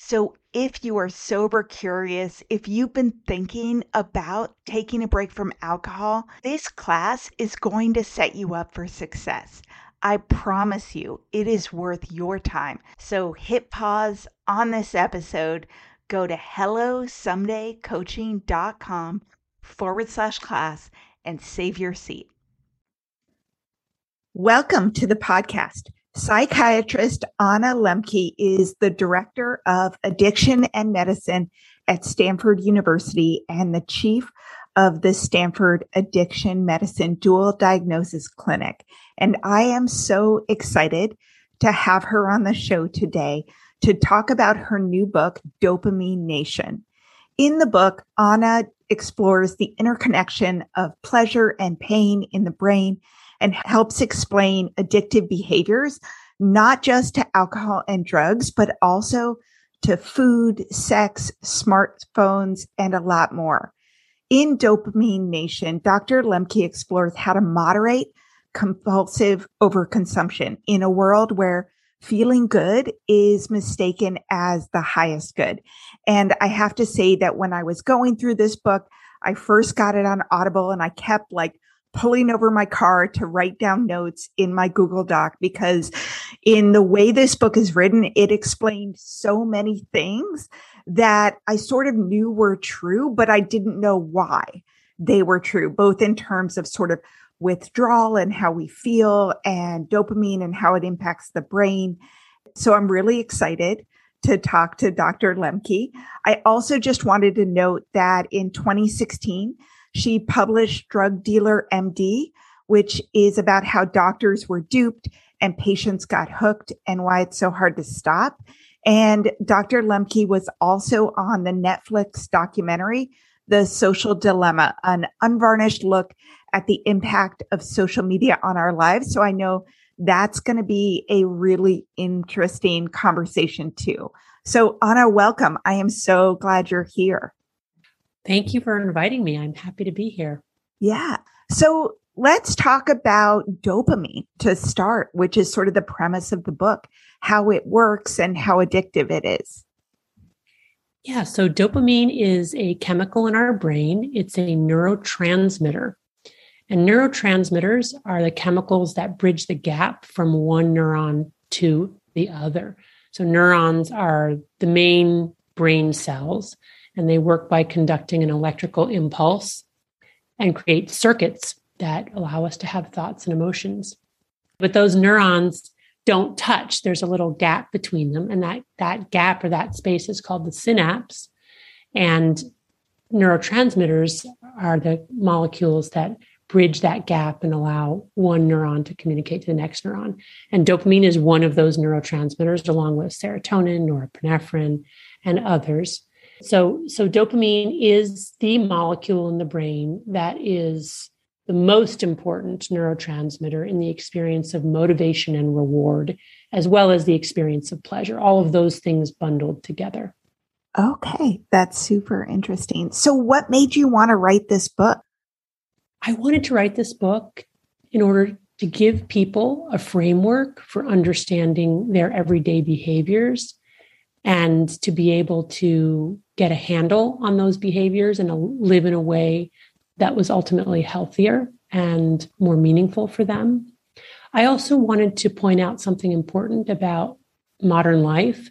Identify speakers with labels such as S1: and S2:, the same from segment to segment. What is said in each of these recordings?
S1: So, if you are sober curious, if you've been thinking about taking a break from alcohol, this class is going to set you up for success. I promise you, it is worth your time. So, hit pause on this episode, go to hellosomedaycoaching.com forward slash class and save your seat. Welcome to the podcast. Psychiatrist Anna Lembke is the director of addiction and medicine at Stanford University and the chief of the Stanford Addiction Medicine Dual Diagnosis Clinic. And I am so excited to have her on the show today to talk about her new book, Dopamine Nation. In the book, Anna explores the interconnection of pleasure and pain in the brain and helps explain addictive behaviors, not just to alcohol and drugs, but also to food, sex, smartphones, and a lot more. In Dopamine Nation, Dr. Lembke explores how to moderate compulsive overconsumption in a world where feeling good is mistaken as the highest good. And I have to say that when I was going through this book, I first got it on Audible and I kept like pulling over my car to write down notes in my Google Doc because in the way this book is written, it explained so many things that I sort of knew were true, but I didn't know why they were true, both in terms of sort of withdrawal and how we feel and dopamine and how it impacts the brain. So I'm really excited to talk to Dr. Lembke. I also just wanted to note that in 2016, she published Drug Dealer MD, which is about how doctors were duped and patients got hooked and why it's so hard to stop. And Dr. Lembke was also on the Netflix documentary, The Social Dilemma, an unvarnished look at the impact of social media on our lives. So I know that's going to be a really interesting conversation too. So Anna, welcome. I am so glad you're here.
S2: Thank you for inviting me. I'm happy to be here.
S1: Yeah. So let's talk about dopamine to start, which is sort of the premise of the book, how it works and how addictive it is.
S2: Yeah, so dopamine is a chemical in our brain. It's a neurotransmitter. And neurotransmitters are the chemicals that bridge the gap from one neuron to the other. So, neurons are the main brain cells, and they work by conducting an electrical impulse and create circuits that allow us to have thoughts and emotions. But those neurons don't touch. There's a little gap between them, and that, that gap or that space is called the synapse. And neurotransmitters are the molecules that bridge that gap and allow one neuron to communicate to the next neuron. And dopamine is one of those neurotransmitters, along with serotonin, norepinephrine, and others. So, so dopamine is the molecule in the brain that is the most important neurotransmitter in the experience of motivation and reward, as well as the experience of pleasure. All of those things bundled together.
S1: Okay, that's super interesting. So, what made you want to write this book?
S2: I wanted to write this book in order to give people a framework for understanding their everyday behaviors and to be able to get a handle on those behaviors and live in a way that was ultimately healthier and more meaningful for them. I also wanted to point out something important about modern life,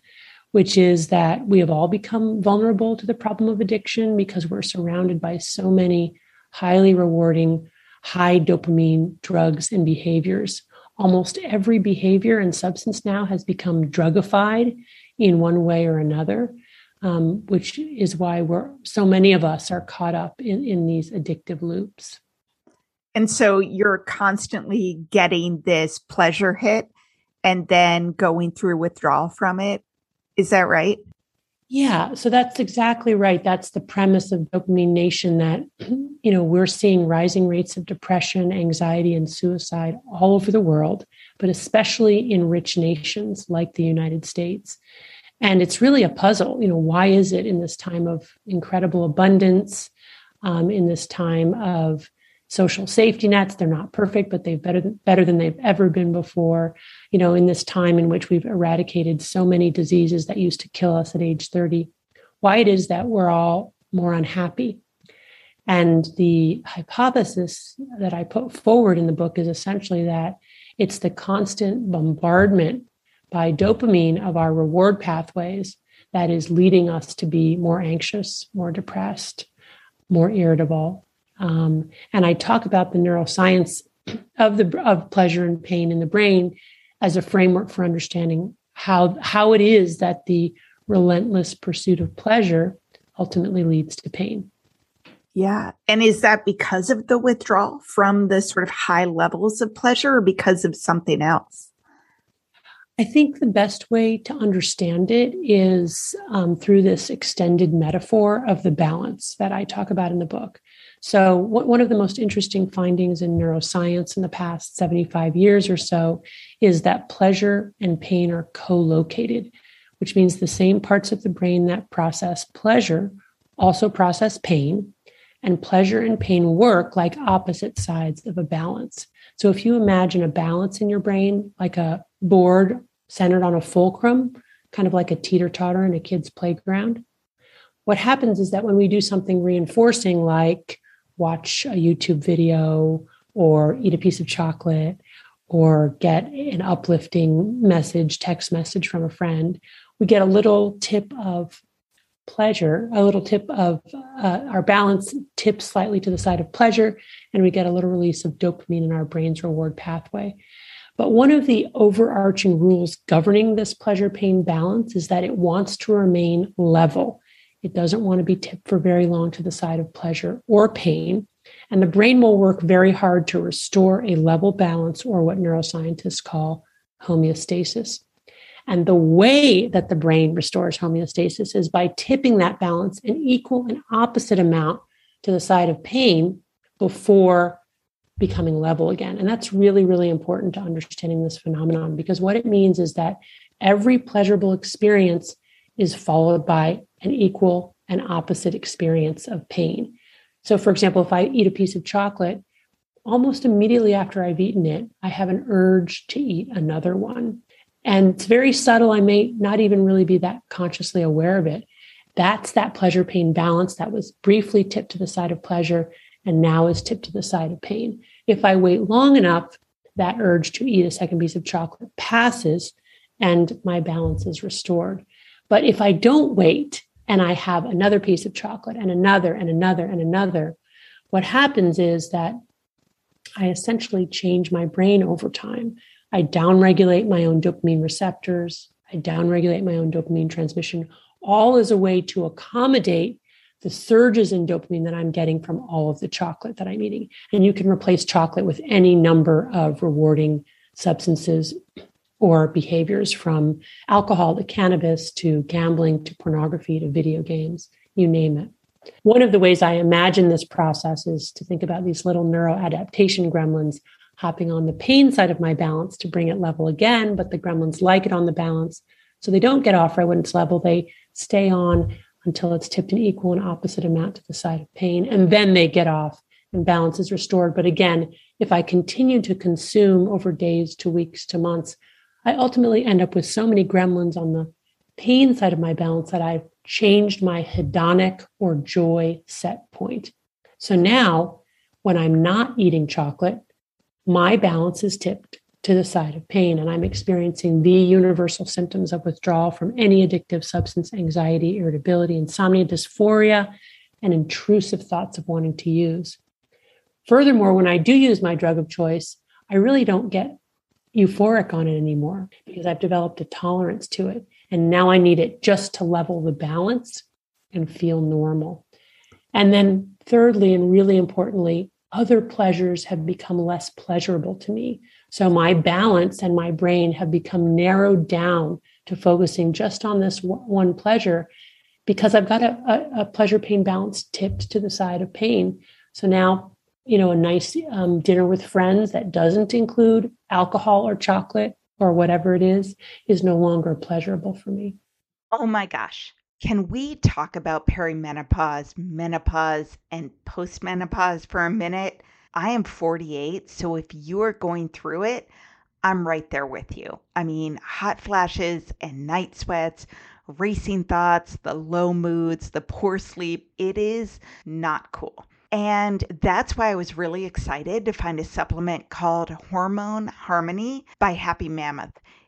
S2: which is that we have all become vulnerable to the problem of addiction because we're surrounded by so many highly rewarding, high dopamine drugs and behaviors. Almost every behavior and substance now has become drugified in one way or another, um, which is why we're so many of us are caught up in, in these addictive loops.
S1: And so you're constantly getting this pleasure hit and then going through withdrawal from it. Is that right?
S2: Yeah, so that's exactly right. That's the premise of Dopamine Nation that, you know, we're seeing rising rates of depression, anxiety, and suicide all over the world, but especially in rich nations like the United States. And it's really a puzzle. You know, why is it in this time of incredible abundance, um, in this time of social safety nets. They're not perfect, but they've better better than they've ever been before. You know, in this time in which we've eradicated so many diseases that used to kill us at age 30, why it is that we're all more unhappy. And the hypothesis that I put forward in the book is essentially that it's the constant bombardment by dopamine of our reward pathways that is leading us to be more anxious, more depressed, more irritable, um, and I talk about the neuroscience of the of pleasure and pain in the brain as a framework for understanding how how it is that the relentless pursuit of pleasure ultimately leads to pain.
S1: Yeah. And is that because of the withdrawal from the sort of high levels of pleasure or because of something else?
S2: I think the best way to understand it is um, through this extended metaphor of the balance that I talk about in the book. So, one of the most interesting findings in neuroscience in the past 75 years or so is that pleasure and pain are co located, which means the same parts of the brain that process pleasure also process pain. And pleasure and pain work like opposite sides of a balance. So, if you imagine a balance in your brain, like a board centered on a fulcrum, kind of like a teeter totter in a kid's playground, what happens is that when we do something reinforcing, like watch a YouTube video or eat a piece of chocolate or get an uplifting message, text message from a friend, we get a little tip of pleasure, a little tip of uh, our balance tips slightly to the side of pleasure, and we get a little release of dopamine in our brain's reward pathway. But one of the overarching rules governing this pleasure pain balance is that it wants to remain level. It doesn't want to be tipped for very long to the side of pleasure or pain. And the brain will work very hard to restore a level balance or what neuroscientists call homeostasis. And the way that the brain restores homeostasis is by tipping that balance an equal and opposite amount to the side of pain before becoming level again. And that's really, really important to understanding this phenomenon because what it means is that every pleasurable experience is followed by an equal and opposite experience of pain. So, for example, if I eat a piece of chocolate, almost immediately after I've eaten it, I have an urge to eat another one. And it's very subtle. I may not even really be that consciously aware of it. That's that pleasure pain balance that was briefly tipped to the side of pleasure and now is tipped to the side of pain. If I wait long enough, that urge to eat a second piece of chocolate passes and my balance is restored. But if I don't wait and I have another piece of chocolate and another and another and another, what happens is that I essentially change my brain over time. I downregulate my own dopamine receptors. I downregulate my own dopamine transmission, all as a way to accommodate the surges in dopamine that I'm getting from all of the chocolate that I'm eating. And you can replace chocolate with any number of rewarding substances or behaviors from alcohol to cannabis to gambling to pornography to video games, you name it. One of the ways I imagine this process is to think about these little neuroadaptation gremlins hopping on the pain side of my balance to bring it level again, but the gremlins like it on the balance. So they don't get off right when it's level. They stay on until it's tipped an equal and opposite amount to the side of pain. And then they get off and balance is restored. But again, if I continue to consume over days to weeks to months, I ultimately end up with so many gremlins on the pain side of my balance that I've changed my hedonic or joy set point. So now, when I'm not eating chocolate, my balance is tipped to the side of pain, and I'm experiencing the universal symptoms of withdrawal from any addictive substance, anxiety, irritability, insomnia, dysphoria, and intrusive thoughts of wanting to use. Furthermore, when I do use my drug of choice, I really don't get euphoric on it anymore because I've developed a tolerance to it. And now I need it just to level the balance and feel normal. And then, thirdly, and really importantly, other pleasures have become less pleasurable to me. So my balance and my brain have become narrowed down to focusing just on this one pleasure because I've got a, a, a pleasure pain balance tipped to the side of pain. So now you know, a nice um, dinner with friends that doesn't include alcohol or chocolate or whatever it is, is no longer pleasurable for me.
S1: Oh my gosh. Can we talk about perimenopause, menopause, and postmenopause for a minute? I am 48, so if you are going through it, I'm right there with you. I mean, hot flashes and night sweats, racing thoughts, the low moods, the poor sleep, it is not cool. And that's why I was really excited to find a supplement called Hormone Harmony by Happy Mammoth.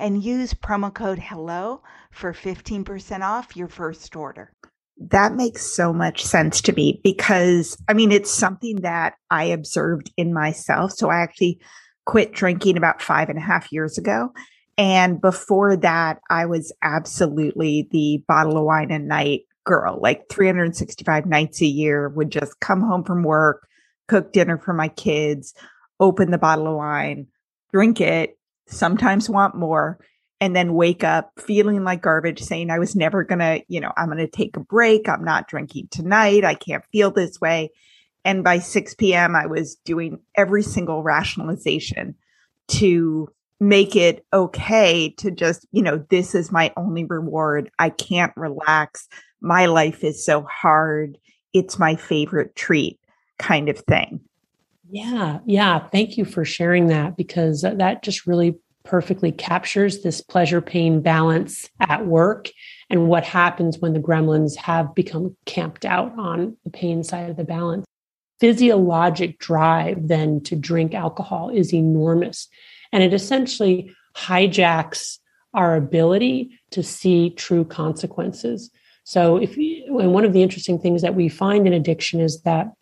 S1: and use promo code HELLO for 15% off your first order. That makes so much sense to me because I mean, it's something that I observed in myself. So I actually quit drinking about five and a half years ago. And before that, I was absolutely the bottle of wine a night girl, like 365 nights a year, would just come home from work, cook dinner for my kids, open the bottle of wine, drink it, sometimes want more, and then wake up feeling like garbage, saying I was never going to, you know, I'm going to take a break. I'm not drinking tonight. I can't feel this way. And by 6 p.m., I was doing every single rationalization to make it okay to just, you know, this is my only reward. I can't relax. My life is so hard. It's my favorite treat kind of thing.
S2: Yeah, yeah. Thank you for sharing that because that just really perfectly captures this pleasure pain balance at work and what happens when the gremlins have become camped out on the pain side of the balance. Physiologic drive then to drink alcohol is enormous and it essentially hijacks our ability to see true consequences. So if you, and one of the interesting things that we find in addiction is that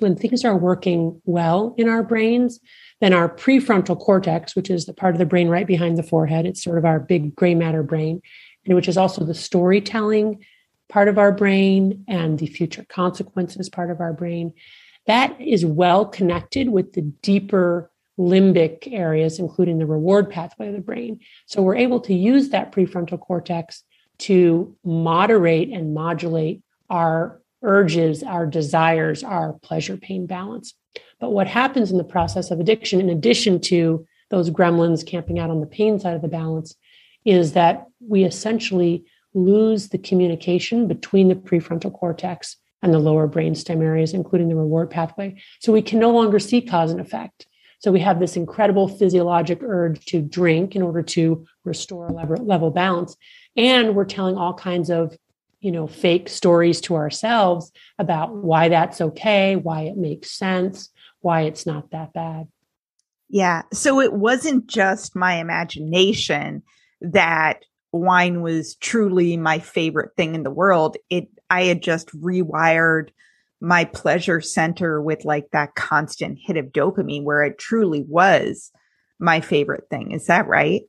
S2: when things are working well in our brains, then our prefrontal cortex, which is the part of the brain right behind the forehead, it's sort of our big gray matter brain, and which is also the storytelling part of our brain and the future consequences part of our brain. That is well connected with the deeper limbic areas, including the reward pathway of the brain. So we're able to use that prefrontal cortex to moderate and modulate our urges, our desires, our pleasure pain balance. But what happens in the process of addiction, in addition to those gremlins camping out on the pain side of the balance, is that we essentially lose the communication between the prefrontal cortex and the lower brainstem areas, including the reward pathway. So we can no longer see cause and effect. So we have this incredible physiologic urge to drink in order to restore level, balance. And we're telling all kinds of, you know, fake stories to ourselves about why that's okay, why it makes sense, why it's not that bad.
S1: Yeah. So it wasn't just my imagination that wine was truly my favorite thing in the world. It I had just rewired my pleasure center with like that constant hit of dopamine where it truly was my favorite thing. Is that right?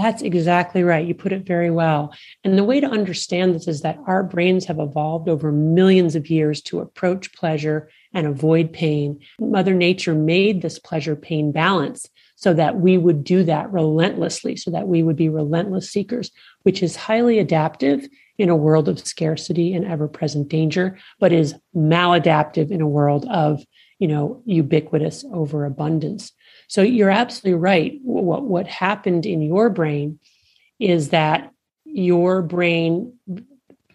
S2: That's exactly right. You put it very well. And the way to understand this is that our brains have evolved over millions of years to approach pleasure and avoid pain. Mother Nature made this pleasure pain balance so that we would do that relentlessly, so that we would be relentless seekers, which is highly adaptive in a world of scarcity and ever present danger, but is maladaptive in a world of, you know, ubiquitous overabundance. So you're absolutely right. What, what happened in your brain is that your brain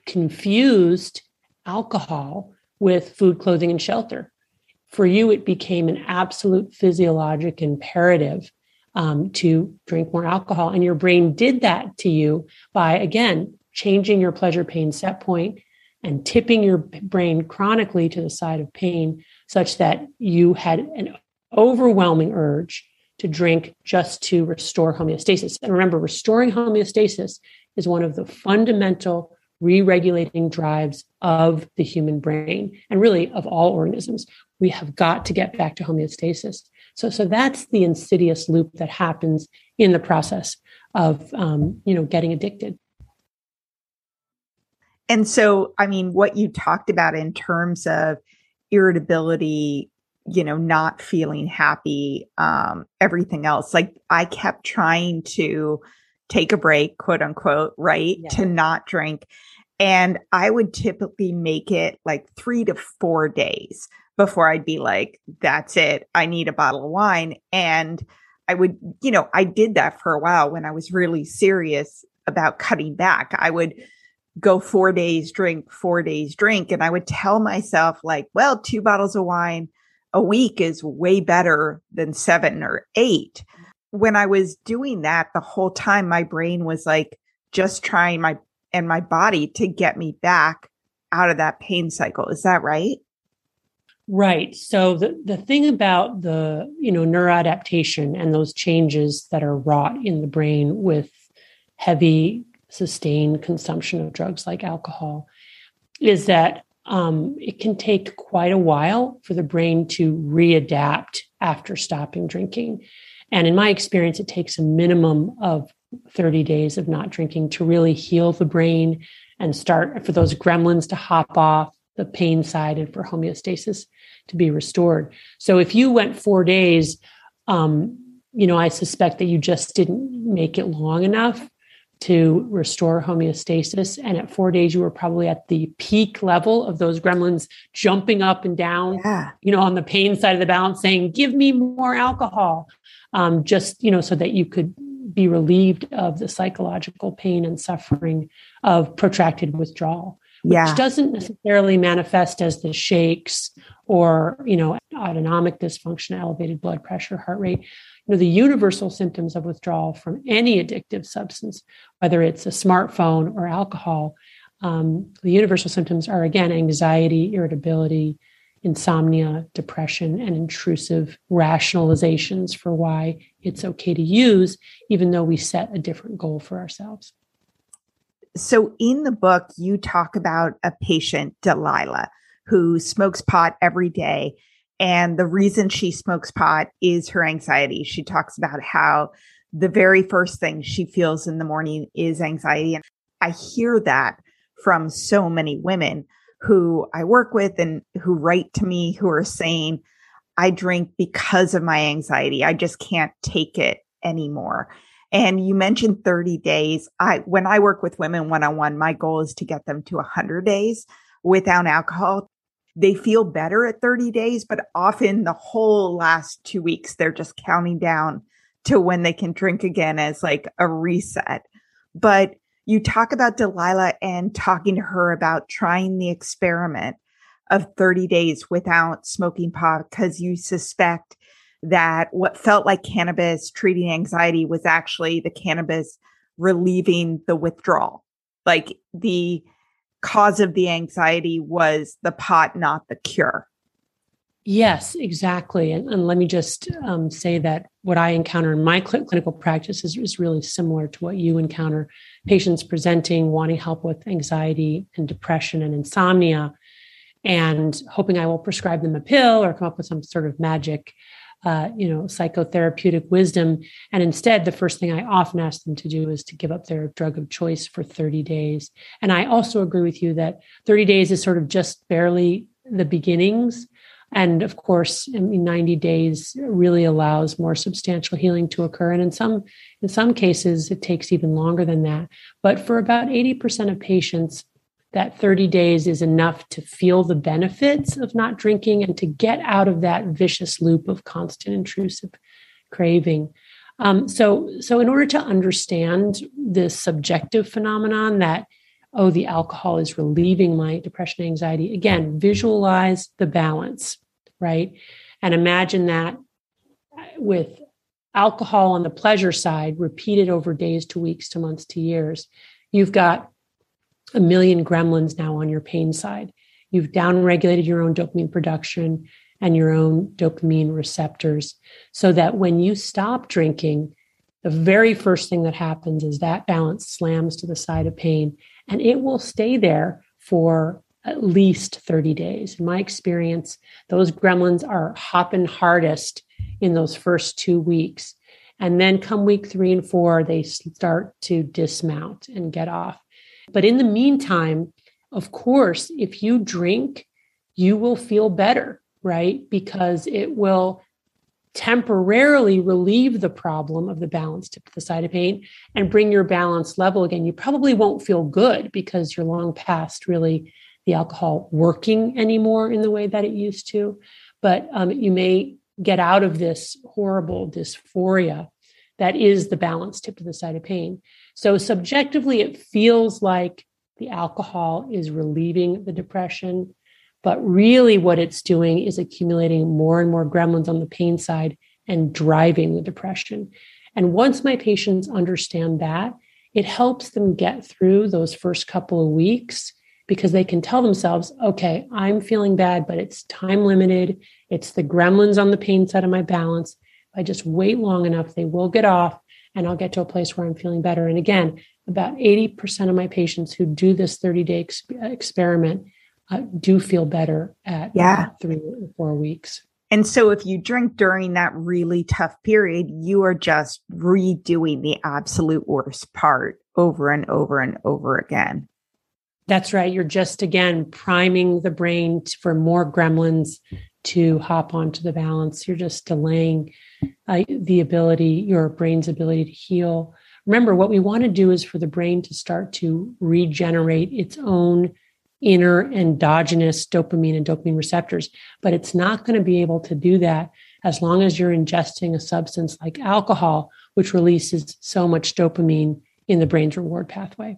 S2: confused alcohol with food, clothing, and shelter. For you, it became an absolute physiologic imperative um, to drink more alcohol. And your brain did that to you by, again, changing your pleasure pain set point and tipping your brain chronically to the side of pain such that you had an overwhelming urge to drink just to restore homeostasis. And remember, restoring homeostasis is one of the fundamental re-regulating drives of the human brain and really of all organisms. We have got to get back to homeostasis. So, so that's the insidious loop that happens in the process of, um, you know, getting addicted.
S1: And so, I mean, what you talked about in terms of irritability, you know, not feeling happy, um, everything else, like I kept trying to take a break, quote unquote, right? Yeah. To not drink. And I would typically make it like three to four days before I'd be like, that's it. I need a bottle of wine. And I would, you know, I did that for a while when I was really serious about cutting back. I would go four days drink, four days drink. And I would tell myself, like, well, two bottles of wine a week is way better than seven or eight. When I was doing that the whole time, my brain was like just trying my and my body to get me back out of that pain cycle. Is that right?
S2: Right. So the, the thing about the, you know, neuroadaptation and those changes that are wrought in the brain with heavy sustained consumption of drugs like alcohol is that um, it can take quite a while for the brain to readapt after stopping drinking. And in my experience, it takes a minimum of 30 days of not drinking to really heal the brain and start for those gremlins to hop off the pain side and for homeostasis to be restored. So if you went four days, um, you know, I suspect that you just didn't make it long enough to restore homeostasis. And at four days, you were probably at the peak level of those gremlins jumping up and down, yeah. you know, on the pain side of the balance, saying, give me more alcohol. Um, just, you know, so that you could be relieved of the psychological pain and suffering of protracted withdrawal. Which yeah. doesn't necessarily manifest as the shakes or, you know, autonomic dysfunction, elevated blood pressure, heart rate you know, the universal symptoms of withdrawal from any addictive substance, whether it's a smartphone or alcohol, um, the universal symptoms are again anxiety, irritability, insomnia, depression, and intrusive rationalizations for why it's okay to use, even though we set a different goal for ourselves.
S1: So, in the book, you talk about a patient, Delilah, who smokes pot every day. And the reason she smokes pot is her anxiety. She talks about how the very first thing she feels in the morning is anxiety. And I hear that from so many women who I work with and who write to me who are saying, I drink because of my anxiety. I just can't take it anymore. And you mentioned 30 days. I, when I work with women one on one, my goal is to get them to 100 days without alcohol. They feel better at 30 days, but often the whole last two weeks, they're just counting down to when they can drink again as like a reset. But you talk about Delilah and talking to her about trying the experiment of 30 days without smoking pot because you suspect that what felt like cannabis treating anxiety was actually the cannabis relieving the withdrawal. Like the cause of the anxiety was the pot, not the cure.
S2: Yes, exactly. And, and let me just um, say that what I encounter in my cl- clinical practice is, is really similar to what you encounter patients presenting, wanting help with anxiety and depression and insomnia, and hoping I will prescribe them a pill or come up with some sort of magic. Uh, you know, psychotherapeutic wisdom. And instead, the first thing I often ask them to do is to give up their drug of choice for 30 days. And I also agree with you that 30 days is sort of just barely the beginnings and of course, I mean, 90 days really allows more substantial healing to occur. And in some, in some cases, it takes even longer than that. But for about 80% of patients, that 30 days is enough to feel the benefits of not drinking and to get out of that vicious loop of constant intrusive craving. Um, so, so in order to understand this subjective phenomenon that oh, the alcohol is relieving my depression anxiety. Again, visualize the balance right? And imagine that with alcohol on the pleasure side, repeated over days to weeks to months to years, you've got a million gremlins now on your pain side. You've downregulated your own dopamine production and your own dopamine receptors so that when you stop drinking, the very first thing that happens is that balance slams to the side of pain and it will stay there for at least 30 days. In my experience, those gremlins are hopping hardest in those first two weeks. And then come week three and four, they start to dismount and get off. But in the meantime, of course, if you drink, you will feel better, right? Because it will temporarily relieve the problem of the balance tip to the side of pain and bring your balance level again. You probably won't feel good because you're long past really the alcohol working anymore in the way that it used to. But um, you may get out of this horrible dysphoria that is the balance tip to the side of pain. So subjectively, it feels like the alcohol is relieving the depression, but really what it's doing is accumulating more and more gremlins on the pain side and driving the depression. And once my patients understand that, it helps them get through those first couple of weeks because they can tell themselves, okay, I'm feeling bad, but it's time limited. It's the gremlins on the pain side of my balance. If I just wait long enough, they will get off and I'll get to a place where I'm feeling better. And again, about 80% of my patients who do this 30 day ex- experiment uh, do feel better at yeah. three or four weeks.
S1: And so, if you drink during that really tough period, you are just redoing the absolute worst part over and over and over again.
S2: That's right. You're just again priming the brain for more gremlins to hop onto the balance. You're just delaying uh, the ability, your brain's ability to heal. Remember, what we want to do is for the brain to start to regenerate its own inner endogenous dopamine and dopamine receptors. But it's not going to be able to do that as long as you're ingesting a substance like alcohol, which releases so much dopamine in the brain's reward pathway.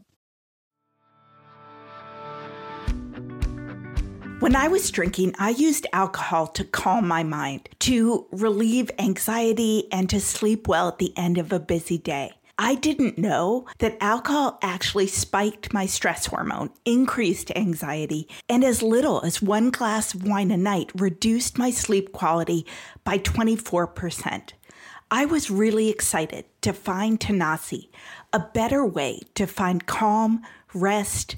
S1: When I was drinking, I used alcohol to calm my mind, to relieve anxiety, and to sleep well at the end of a busy day. I didn't know that alcohol actually spiked my stress hormone, increased anxiety, and as little as one glass of wine a night reduced my sleep quality by 24%. I was really excited to find Tanasi, a better way to find calm, rest,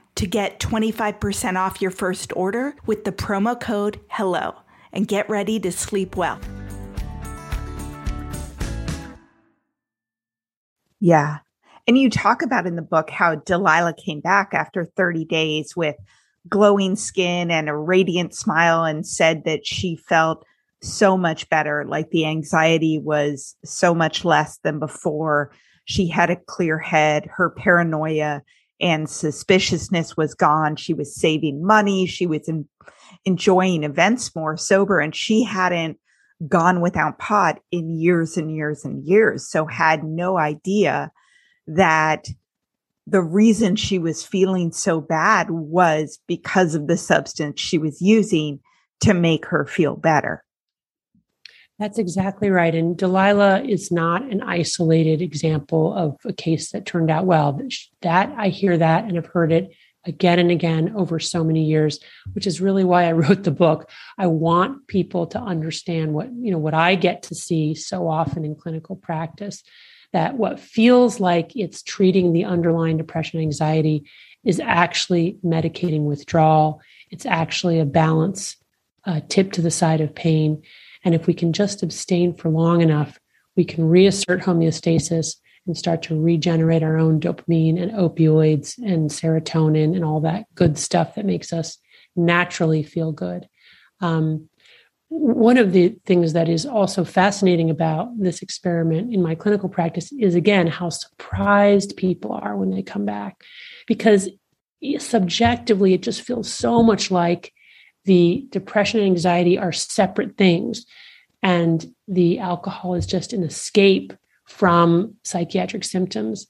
S1: to get 25% off your first order with the promo code HELLO and get ready to sleep well. Yeah. And you talk about in the book how Delilah came back after 30 days with glowing skin and a radiant smile and said that she felt so much better. Like the anxiety was so much less than before. She had a clear head. Her paranoia and suspiciousness was gone. She was saving money. She was in, enjoying events more sober and she hadn't gone without pot in years and years and years. So had no idea that the reason she was feeling so bad was because of the substance she was using to make her feel better.
S2: That's exactly right. And Delilah is not an isolated example of a case that turned out well. That I hear that and I've heard it again and again over so many years, which is really why I wrote the book. I want people to understand what, you know, what I get to see so often in clinical practice that what feels like it's treating the underlying depression anxiety is actually medicating withdrawal. It's actually a balance uh, tip to the side of pain. And if we can just abstain for long enough, we can reassert homeostasis and start to regenerate our own dopamine and opioids and serotonin and all that good stuff that makes us naturally feel good. Um, one of the things that is also fascinating about this experiment in my clinical practice is again how surprised people are when they come back because subjectively it just feels so much like the depression and anxiety are separate things. And the alcohol is just an escape from psychiatric symptoms.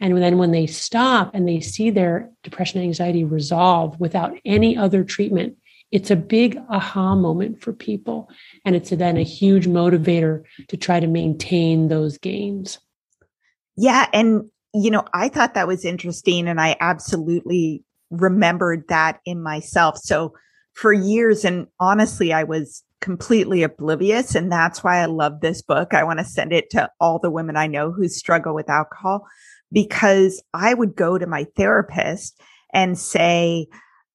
S2: And then when they stop and they see their depression and anxiety resolve without any other treatment it's a big aha moment for people. And it's then a huge motivator to try to maintain those gains.
S1: Yeah. And you know i thought that was interesting and i absolutely remembered that in myself. So for years. And honestly, I was completely oblivious. And that's why I love this book. I want to send it to all the women I know who struggle with alcohol because I would go to my therapist and say,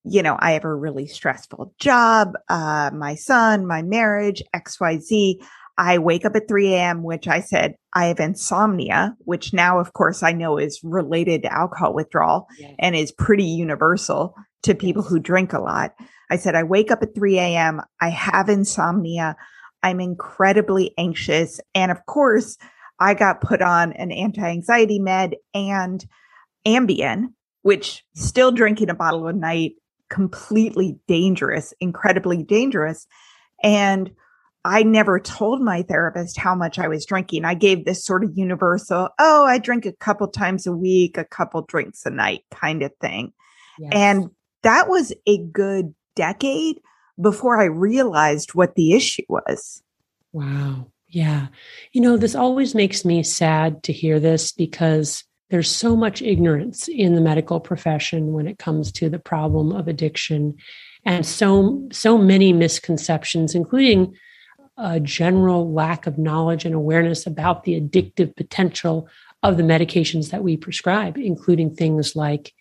S1: you know, I have a really stressful job, uh, my son, my marriage, XYZ. I wake up at 3 a.m., which I said I have insomnia, which now, of course, I know is related to alcohol withdrawal yes. and is pretty universal to people who drink a lot. I said, I wake up at 3 a.m. I have insomnia. I'm incredibly anxious. And of course, I got put on an anti anxiety med and Ambien, which still drinking a bottle a night, completely dangerous, incredibly dangerous. And I never told my therapist how much I was drinking. I gave this sort of universal, oh, I drink a couple times a week, a couple drinks a night kind of thing. Yes. And that was a good decade before I realized what the issue was.
S2: Wow. Yeah. You know, this always makes me sad to hear this because there's so much ignorance in the medical profession when it comes to the problem of addiction and so so many misconceptions including a general lack of knowledge and awareness about the addictive potential of the medications that we prescribe including things like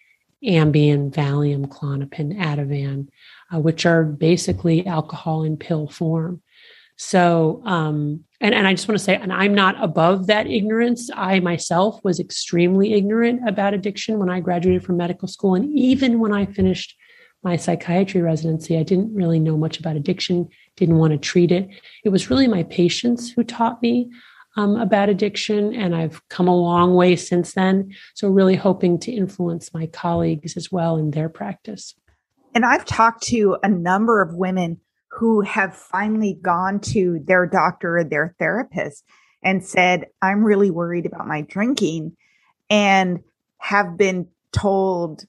S2: Ambien, Valium, Klonopin, Ativan, uh, which are basically alcohol in pill form. So, um, and, and I just want to say, and I'm not above that ignorance. I myself was extremely ignorant about addiction when I graduated from medical school. And even when I finished my psychiatry residency, I didn't really know much about addiction, didn't want to treat it. It was really my patients who taught me um, about addiction, and I've come a long way since then. So, really hoping to influence my colleagues as well in their practice.
S1: And I've talked to a number of women who have finally gone to their doctor or their therapist and said, I'm really worried about my drinking and have been told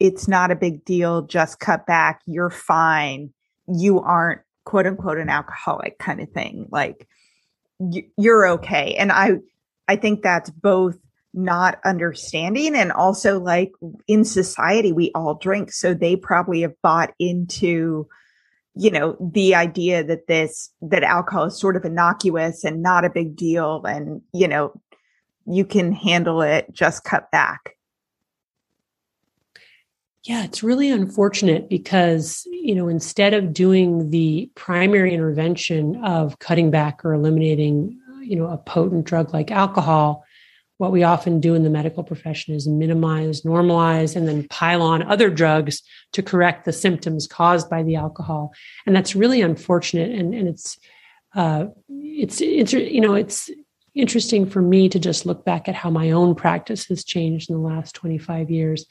S1: it's not a big deal, just cut back, you're fine, you aren't quote unquote an alcoholic kind of thing. Like you're okay. And I I think that's both not understanding and also like in society we all drink. So they probably have bought into you know the idea that this that alcohol is sort of innocuous and not a big deal. And you know you can handle it. Just cut back
S2: yeah it's really unfortunate because you know instead of doing the primary intervention of cutting back or eliminating you know a potent drug like alcohol what we often do in the medical profession is minimize, normalize, and then pile on other drugs to correct the symptoms caused by the alcohol. And that's really unfortunate. And, and it's, uh, it's, it's, you know, it's interesting for me to just look back at how my own practice has changed in the last 25 years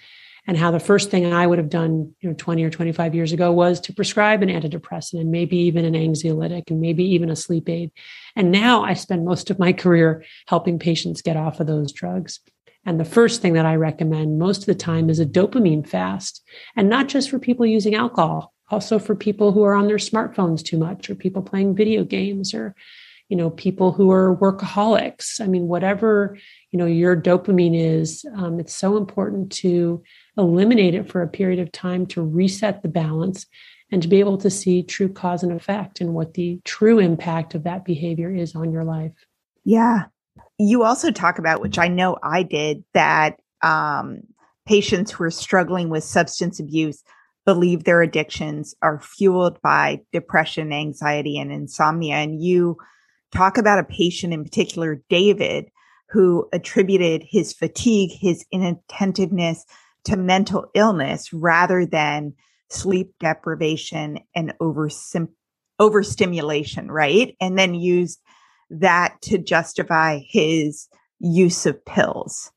S2: and how the first thing I would have done, you know, 20 or 25 years ago was to prescribe an antidepressant and maybe even an anxiolytic and maybe even a sleep aid. And now I spend most of my career helping patients get off of those drugs. And the first thing that I recommend most of the time is a dopamine fast, and not just for people using alcohol, also for people who are on their smartphones too much or people playing video games or you know people who are workaholics i mean whatever you know your dopamine is um, it's so important to eliminate it for a period of time to reset the balance and to be able to see true cause and effect and what the true impact of that behavior is on your life.
S1: Yeah. You also talk about, which I know I did, that um, patients who are struggling with substance abuse believe their addictions are fueled by depression, anxiety, and insomnia. And you talk about a patient in particular, David, who attributed his fatigue, his inattentiveness, to mental illness rather than sleep deprivation and over overstimulation, right? And then used that to justify his use of pills.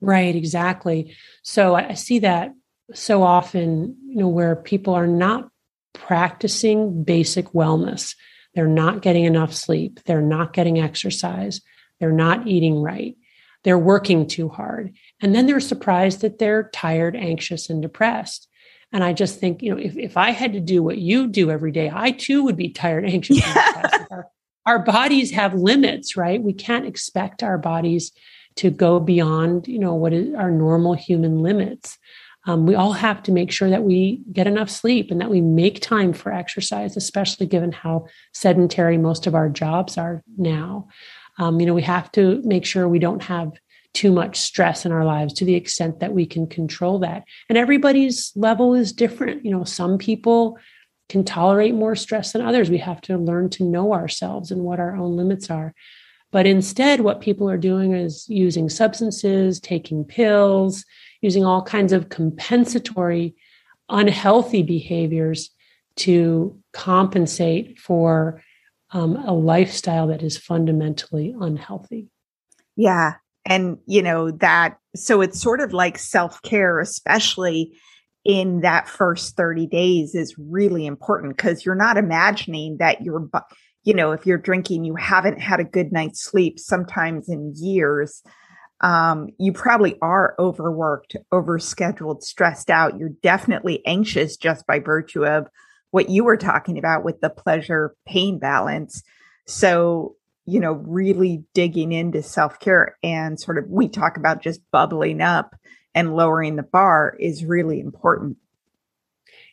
S2: Right, exactly. So I see that so often, you know, where people are not practicing basic wellness. They're not getting enough sleep. They're not getting exercise. They're not eating right. They're working too hard. And then they're surprised that they're tired, anxious, and depressed. And I just think, you know, if, if I had to do what you do every day, I too would be tired, anxious, yeah. our, our bodies have limits, right? We can't expect our bodies to go beyond, you know, what is our normal human limits. Um, we all have to make sure that we get enough sleep and that we make time for exercise, especially given how sedentary most of our jobs are now. Um, you know, we have to make sure we don't have too much stress in our lives to the extent that we can control that. And everybody's level is different. You know, some people can tolerate more stress than others. We have to learn to know ourselves and what our own limits are. But instead, what people are doing is using substances, taking pills, using all kinds of compensatory, unhealthy behaviors to compensate for um, a lifestyle that is fundamentally unhealthy.
S1: Yeah and you know that so it's sort of like self-care especially in that first 30 days is really important because you're not imagining that you're you know if you're drinking you haven't had a good night's sleep sometimes in years um, you probably are overworked overscheduled stressed out you're definitely anxious just by virtue of what you were talking about with the pleasure pain balance so you know, really digging into self care and sort of we talk about just bubbling up and lowering the bar is really important.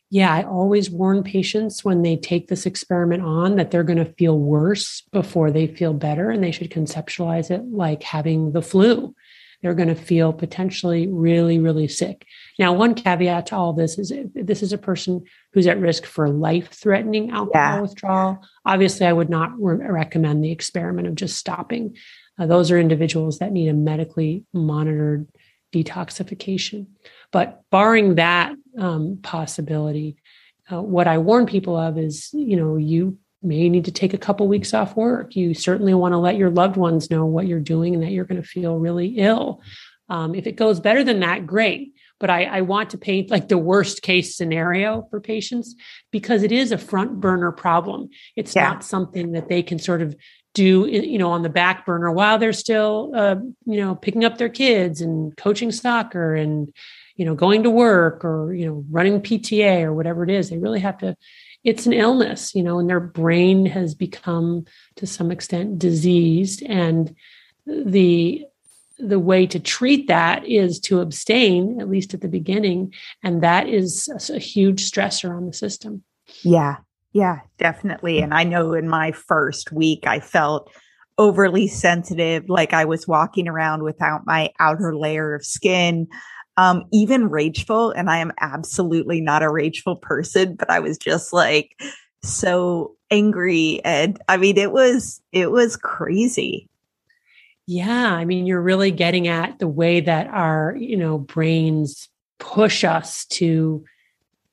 S2: Yeah, I always warn patients when they take this experiment on that they're going to feel worse before they feel better, and they should conceptualize it like having the flu they're going to feel potentially really, really sick. Now, one caveat to all this is this is a person who's at risk for life threatening alcohol yeah. withdrawal. Obviously, I would not re- recommend the experiment of just stopping. Uh, those are individuals that need a medically monitored detoxification. But barring that um, possibility, uh, what I warn people of is, you know, you may need to take a couple weeks off work. You certainly want to let your loved ones know what you're doing and that you're going to feel really ill. Um, if it goes better than that, great. but I, I want to paint like the worst case scenario for patients because it is a front burner problem. It's yeah. not something that they can sort of do you know on the back burner while they're still uh, you know picking up their kids and coaching soccer and you know going to work or you know running pta or whatever it is they really have to it's an illness you know and their brain has become to some extent diseased. And the the way to treat that is to abstain at least at the beginning. And that is a, a huge stressor on the system.
S1: Yeah. Yeah, definitely. And I know in my first week, I felt overly sensitive, like I was walking around without my outer layer of skin, um, even rageful. And I am absolutely not a rageful person, but I was just like so angry. And I mean, it was, it was crazy.
S2: Yeah. I mean, you're really getting at the way that our, you know, brains push us to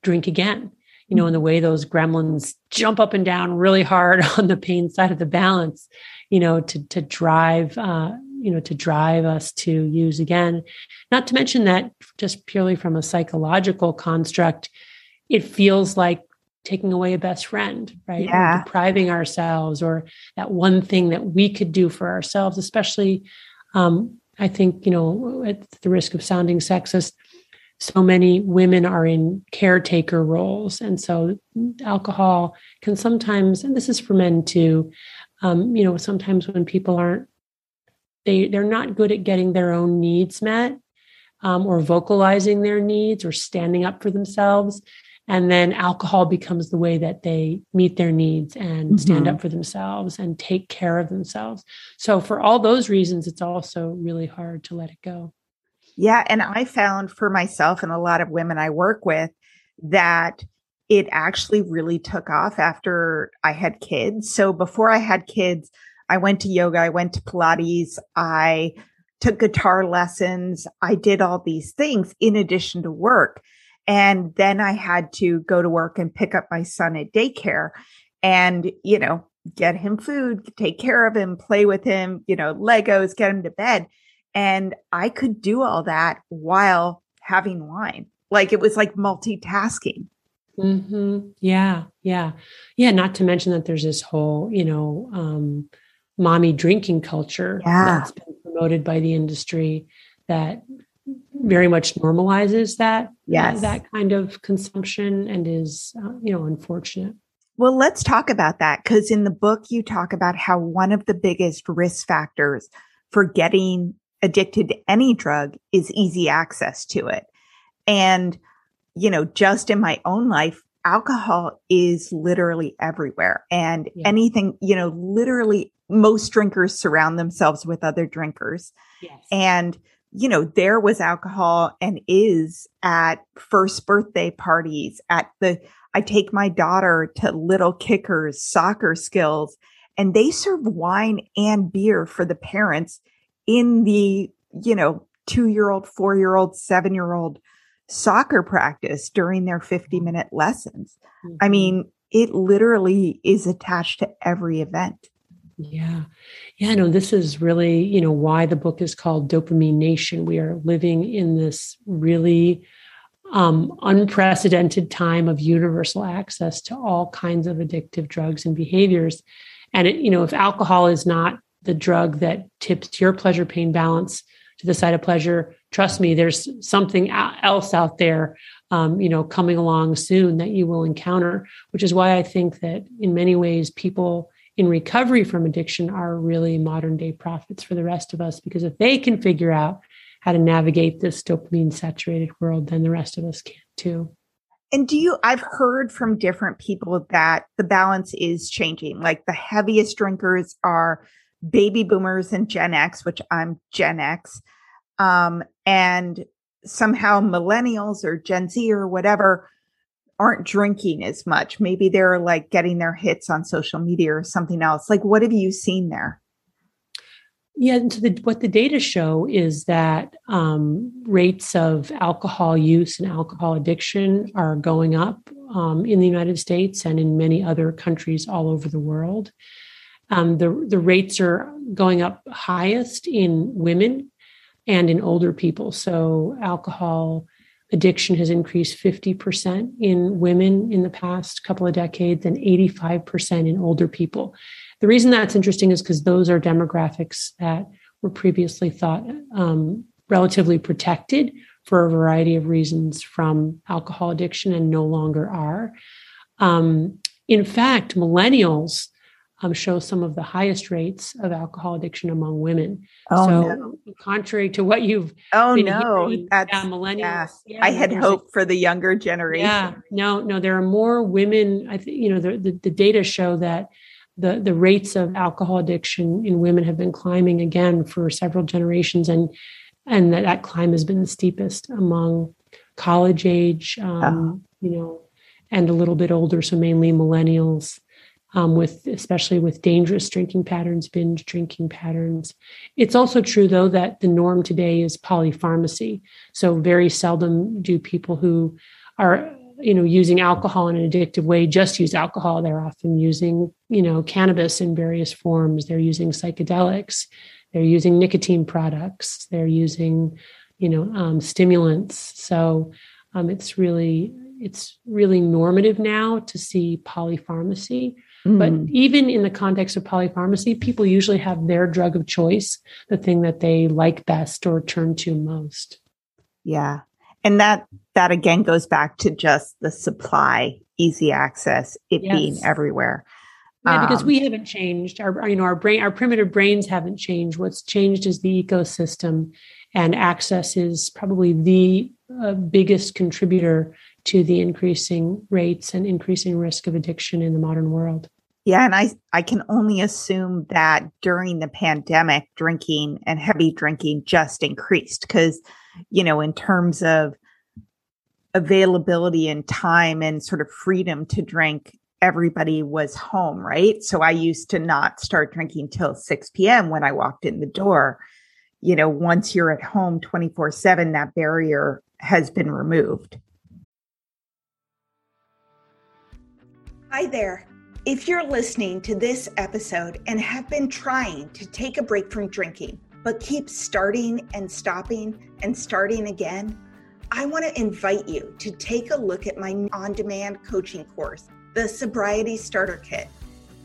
S2: drink again you know, in the way those gremlins jump up and down really hard on the pain side of the balance, you know, to to drive uh, you know, to drive us to use again. Not to mention that just purely from a psychological construct, it feels like taking away a best friend, right?
S1: Yeah.
S2: Depriving ourselves or that one thing that we could do for ourselves, especially um, I think, you know, at the risk of sounding sexist, so many women are in caretaker roles. And so alcohol can sometimes, and this is for men too, um, you know, sometimes when people aren't, they, they're not good at getting their own needs met um, or vocalizing their needs or standing up for themselves. And then alcohol becomes the way that they meet their needs and mm-hmm. stand up for themselves and take care of themselves. So, for all those reasons, it's also really hard to let it go.
S1: Yeah. And I found for myself and a lot of women I work with that it actually really took off after I had kids. So before I had kids, I went to yoga, I went to Pilates, I took guitar lessons, I did all these things in addition to work. And then I had to go to work and pick up my son at daycare and, you know, get him food, take care of him, play with him, you know, Legos, get him to bed. And I could do all that while having wine. Like it was like multitasking.
S2: Mm-hmm. Yeah. Yeah. Yeah. Not to mention that there's this whole, you know, um, mommy drinking culture
S1: yeah.
S2: that's been promoted by the industry that very much normalizes that
S1: yes.
S2: that kind of consumption and is uh, you know unfortunate
S1: well let's talk about that because in the book you talk about how one of the biggest risk factors for getting addicted to any drug is easy access to it. And, you know, just in my own life, alcohol is literally everywhere. And yeah. anything, you know, literally most drinkers surround themselves with other drinkers. Yes. And, you know, there was alcohol and is at first birthday parties, at the, I take my daughter to little kickers, soccer skills, and they serve wine and beer for the parents in the, you know, two year old, four year old, seven year old soccer practice during their 50 minute lessons. Mm-hmm. I mean, it literally is attached to every event.
S2: Yeah. Yeah, no, this is really, you know, why the book is called Dopamine Nation. We are living in this really um, unprecedented time of universal access to all kinds of addictive drugs and behaviors. And it, you know, if alcohol is not the drug that tips your pleasure pain balance to the side of pleasure trust me there's something else out there um, you know coming along soon that you will encounter which is why i think that in many ways people in recovery from addiction are really modern day prophets for the rest of us because if they can figure out how to navigate this dopamine saturated world then the rest of us can too
S1: and do you, I've heard from different people that the balance is changing. Like the heaviest drinkers are baby boomers and Gen X, which I'm Gen X, um, and somehow millennials or Gen Z or whatever aren't drinking as much. Maybe they're like getting their hits on social media or something else. Like, what have you seen there?
S2: Yeah, and so the, what the data show is that um, rates of alcohol use and alcohol addiction are going up um, in the United States and in many other countries all over the world. Um, the, the rates are going up highest in women and in older people. So, alcohol addiction has increased 50% in women in the past couple of decades and 85% in older people. The reason that's interesting is because those are demographics that were previously thought um, relatively protected for a variety of reasons from alcohol addiction and no longer are. Um, in fact, millennials um, show some of the highest rates of alcohol addiction among women.
S1: Oh, so, no.
S2: contrary to what you've
S1: oh no, hearing, that's yeah, millennials. Yeah. Yeah, I had hope for the younger generation.
S2: Yeah, no, no, there are more women. I think you know the, the, the data show that the the rates of alcohol addiction in women have been climbing again for several generations, and and that that climb has been the steepest among college age, um, oh. you know, and a little bit older, so mainly millennials um, with especially with dangerous drinking patterns, binge drinking patterns. It's also true, though, that the norm today is polypharmacy. So very seldom do people who are you know using alcohol in an addictive way just use alcohol. They're often using you know cannabis in various forms. They're using psychedelics. They're using nicotine products. They're using you know um, stimulants. So um, it's really it's really normative now to see polypharmacy Mm. But even in the context of polypharmacy, people usually have their drug of choice, the thing that they like best or turn to most.
S1: Yeah. And that that again goes back to just the supply, easy access, it yes. being everywhere.
S2: Yeah, because um, we haven't changed. Our, you know, our brain, our primitive brains haven't changed. What's changed is the ecosystem, and access is probably the uh, biggest contributor to the increasing rates and increasing risk of addiction in the modern world.
S1: Yeah, and I I can only assume that during the pandemic, drinking and heavy drinking just increased because, you know, in terms of availability and time and sort of freedom to drink, everybody was home, right? So I used to not start drinking till 6 p.m. when I walked in the door. You know, once you're at home 24 7, that barrier has been removed. Hi there. If you're listening to this episode and have been trying to take a break from drinking, but keep starting and stopping and starting again, I want to invite you to take a look at my on demand coaching course, the Sobriety Starter Kit.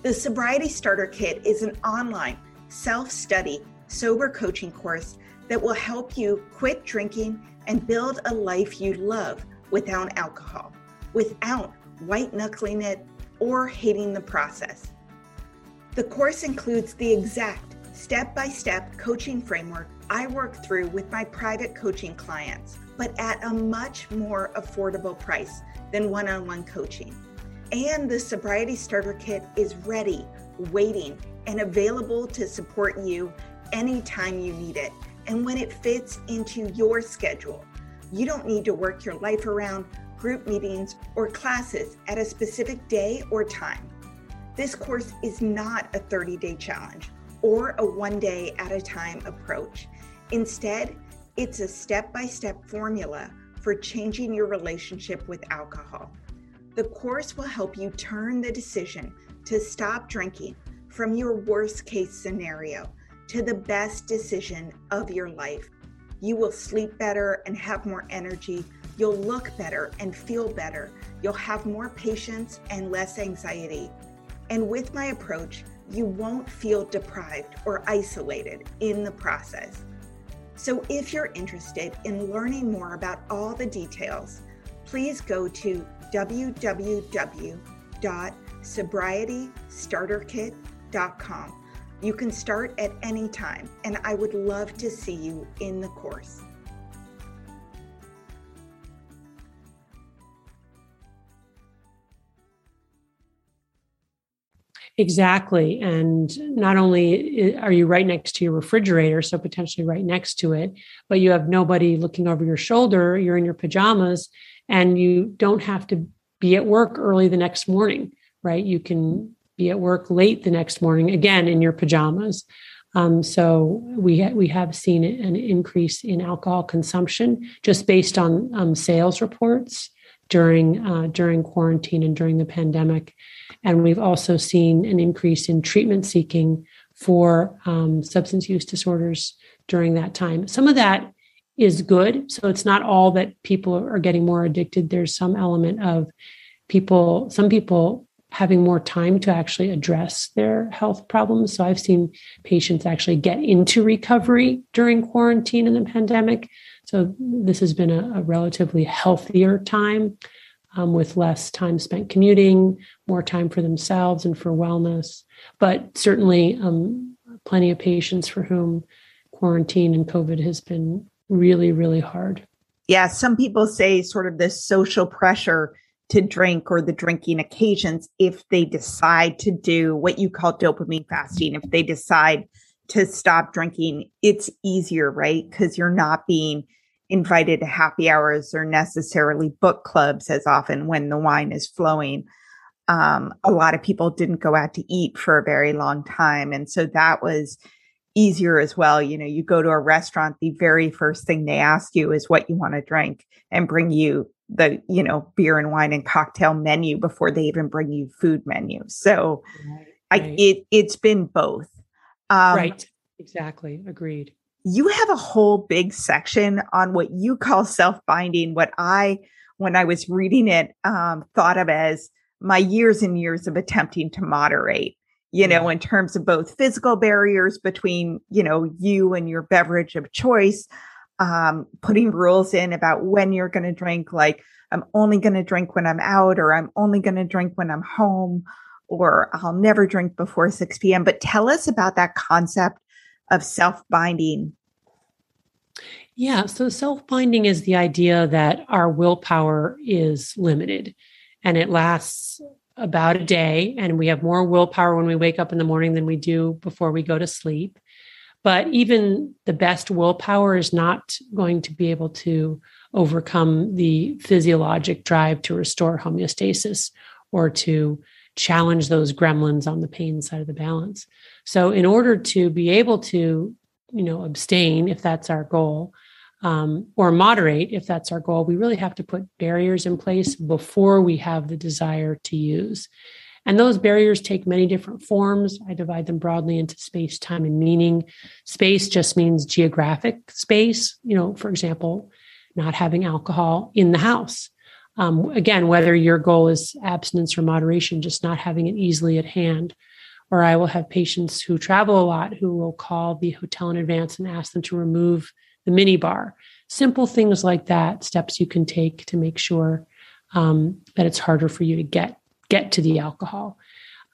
S1: The Sobriety Starter Kit is an online self study sober coaching course that will help you quit drinking and build a life you love without alcohol, without white knuckling it or hating the process. The course includes the exact step by step coaching framework I work through with my private coaching clients, but at a much more affordable price than one on one coaching. And the Sobriety Starter Kit is ready, waiting, and available to support you anytime you need it and when it fits into your schedule. You don't need to work your life around group meetings, or classes at a specific day or time. This course is not a 30 day challenge or a one day at a time approach. Instead, it's a step by step formula for changing your relationship with alcohol. The course will help you turn the decision to stop drinking from your worst case scenario to the best decision of your life. You will sleep better and have more energy You'll look better and feel better. You'll have more patience and less anxiety. And with my approach, you won't feel deprived or isolated in the process. So, if you're interested in learning more about all the details, please go to www.sobrietystarterkit.com. You can start at any time, and I would love to see you in the course.
S2: Exactly. And not only are you right next to your refrigerator, so potentially right next to it, but you have nobody looking over your shoulder. You're in your pajamas and you don't have to be at work early the next morning, right? You can be at work late the next morning, again, in your pajamas. Um, so we ha- we have seen an increase in alcohol consumption just based on um, sales reports during uh, during quarantine and during the pandemic. And we've also seen an increase in treatment seeking for um, substance use disorders during that time. Some of that is good. So it's not all that people are getting more addicted. There's some element of people, some people having more time to actually address their health problems. So I've seen patients actually get into recovery during quarantine and the pandemic. So this has been a, a relatively healthier time um, with less time spent commuting, more time for themselves and for wellness. But certainly, um, plenty of patients for whom quarantine and COVID has been really, really hard.
S1: Yeah, some people say sort of this social pressure to drink or the drinking occasions if they decide to do what you call dopamine fasting, if they decide to stop drinking, it's easier, right? Because you're not being invited to happy hours or necessarily book clubs as often when the wine is flowing. Um, a lot of people didn't go out to eat for a very long time. And so that was easier as well. You know, you go to a restaurant, the very first thing they ask you is what you want to drink and bring you the you know beer and wine and cocktail menu before they even bring you food menu so right, i it it's been both
S2: um, right exactly agreed
S1: you have a whole big section on what you call self-binding what i when i was reading it um, thought of as my years and years of attempting to moderate you know in terms of both physical barriers between you know you and your beverage of choice um, putting rules in about when you're going to drink, like I'm only going to drink when I'm out, or I'm only going to drink when I'm home, or I'll never drink before 6 p.m. But tell us about that concept of self binding.
S2: Yeah, so self binding is the idea that our willpower is limited and it lasts about a day, and we have more willpower when we wake up in the morning than we do before we go to sleep. But even the best willpower is not going to be able to overcome the physiologic drive to restore homeostasis or to challenge those gremlins on the pain side of the balance. So, in order to be able to, you know, abstain, if that's our goal, um, or moderate, if that's our goal, we really have to put barriers in place before we have the desire to use. And those barriers take many different forms. I divide them broadly into space, time, and meaning. Space just means geographic space. You know, for example, not having alcohol in the house. Um, again, whether your goal is abstinence or moderation, just not having it easily at hand. Or I will have patients who travel a lot who will call the hotel in advance and ask them to remove the mini bar. Simple things like that, steps you can take to make sure um, that it's harder for you to get get to the alcohol.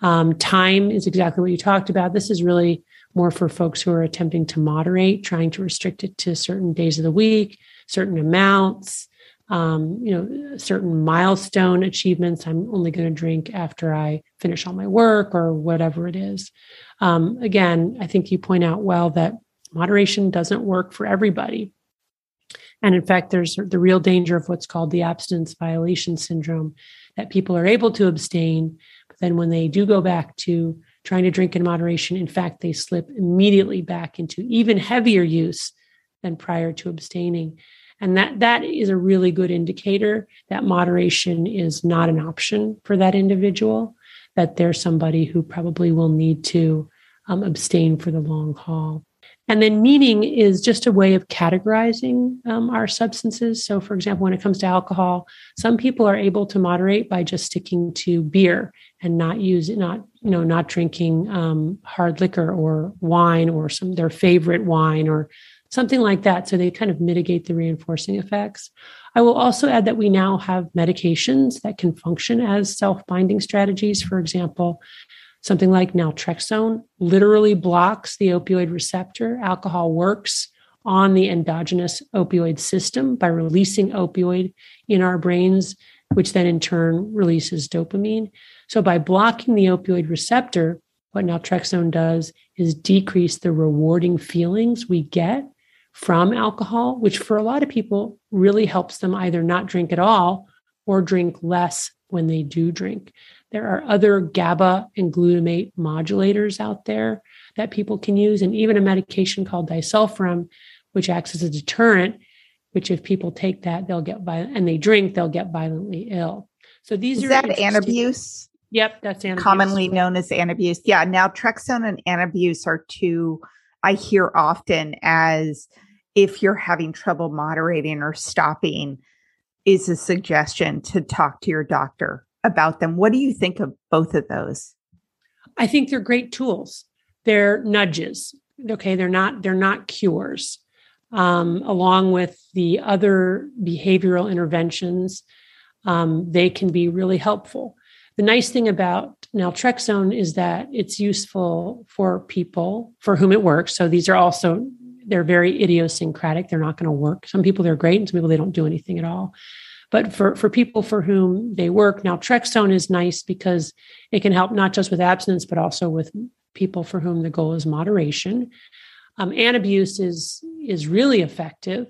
S2: Um, time is exactly what you talked about. This is really more for folks who are attempting to moderate, trying to restrict it to certain days of the week, certain amounts, um, you know, certain milestone achievements. I'm only going to drink after I finish all my work or whatever it is. Um, again, I think you point out well that moderation doesn't work for everybody. And in fact, there's the real danger of what's called the abstinence violation syndrome that people are able to abstain. But then when they do go back to trying to drink in moderation, in fact, they slip immediately back into even heavier use than prior to abstaining. And that, that is a really good indicator that moderation is not an option for that individual, that they're somebody who probably will need to um, abstain for the long haul. And then meaning is just a way of categorizing um, our substances. So, for example, when it comes to alcohol, some people are able to moderate by just sticking to beer and not use not you know not drinking um, hard liquor or wine or some their favorite wine or something like that. So they kind of mitigate the reinforcing effects. I will also add that we now have medications that can function as self binding strategies. For example, Something like naltrexone literally blocks the opioid receptor. Alcohol works on the endogenous opioid system by releasing opioid in our brains, which then in turn releases dopamine. So, by blocking the opioid receptor, what naltrexone does is decrease the rewarding feelings we get from alcohol, which for a lot of people really helps them either not drink at all or drink less when they do drink. There are other GABA and glutamate modulators out there that people can use, and even a medication called disulfiram, which acts as a deterrent. Which, if people take that, they'll get violent, and they drink, they'll get violently ill. So these
S1: Is
S2: are
S1: that antabuse.
S2: Yep, that's antabuse.
S1: commonly known as antabuse. Yeah, naltrexone and antabuse are two I hear often as if you're having trouble moderating or stopping, is a suggestion to talk to your doctor about them. What do you think of both of those?
S2: I think they're great tools. They're nudges. Okay, they're not they're not cures. Um, along with the other behavioral interventions, um, they can be really helpful. The nice thing about naltrexone is that it's useful for people for whom it works. So these are also they're very idiosyncratic. They're not going to work. Some people they're great, and some people they don't do anything at all. But for, for people for whom they work, naltrexone is nice because it can help not just with abstinence, but also with people for whom the goal is moderation. Um, Antabuse is is really effective,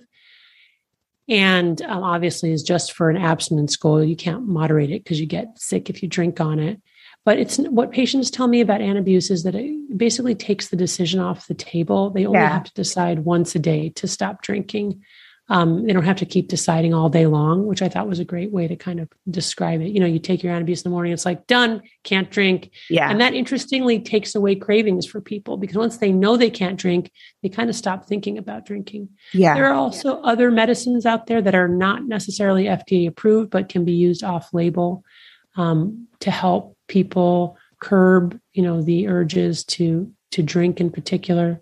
S2: and um, obviously is just for an abstinence goal. You can't moderate it because you get sick if you drink on it. But it's what patients tell me about Antabuse is that it basically takes the decision off the table. They only yeah. have to decide once a day to stop drinking. Um, they don't have to keep deciding all day long, which I thought was a great way to kind of describe it. You know, you take your Antabuse in the morning, it's like done, can't drink.
S1: Yeah.
S2: And that interestingly takes away cravings for people because once they know they can't drink, they kind of stop thinking about drinking.
S1: Yeah.
S2: There are also other medicines out there that are not necessarily FDA approved, but can be used off label um, to help people curb, you know, the urges to to drink in particular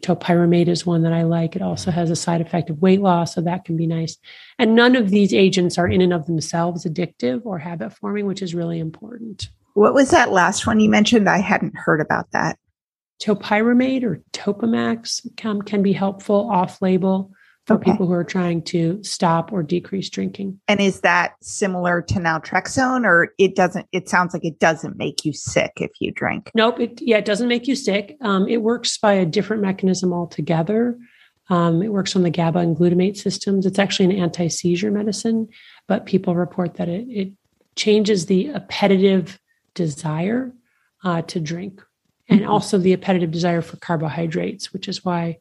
S2: topiramate is one that I like. It also has a side effect of weight loss, so that can be nice. And none of these agents are in and of themselves addictive or habit forming, which is really important.
S1: What was that last one you mentioned? I hadn't heard about that.
S2: Topiramate or Topamax can, can be helpful off label for okay. people who are trying to stop or decrease drinking.
S1: And is that similar to naltrexone or it doesn't it sounds like it doesn't make you sick if you drink?
S2: Nope, it yeah, it doesn't make you sick. Um, it works by a different mechanism altogether. Um, it works on the GABA and glutamate systems. It's actually an anti-seizure medicine, but people report that it, it changes the appetitive desire uh, to drink and mm-hmm. also the appetitive desire for carbohydrates, which is why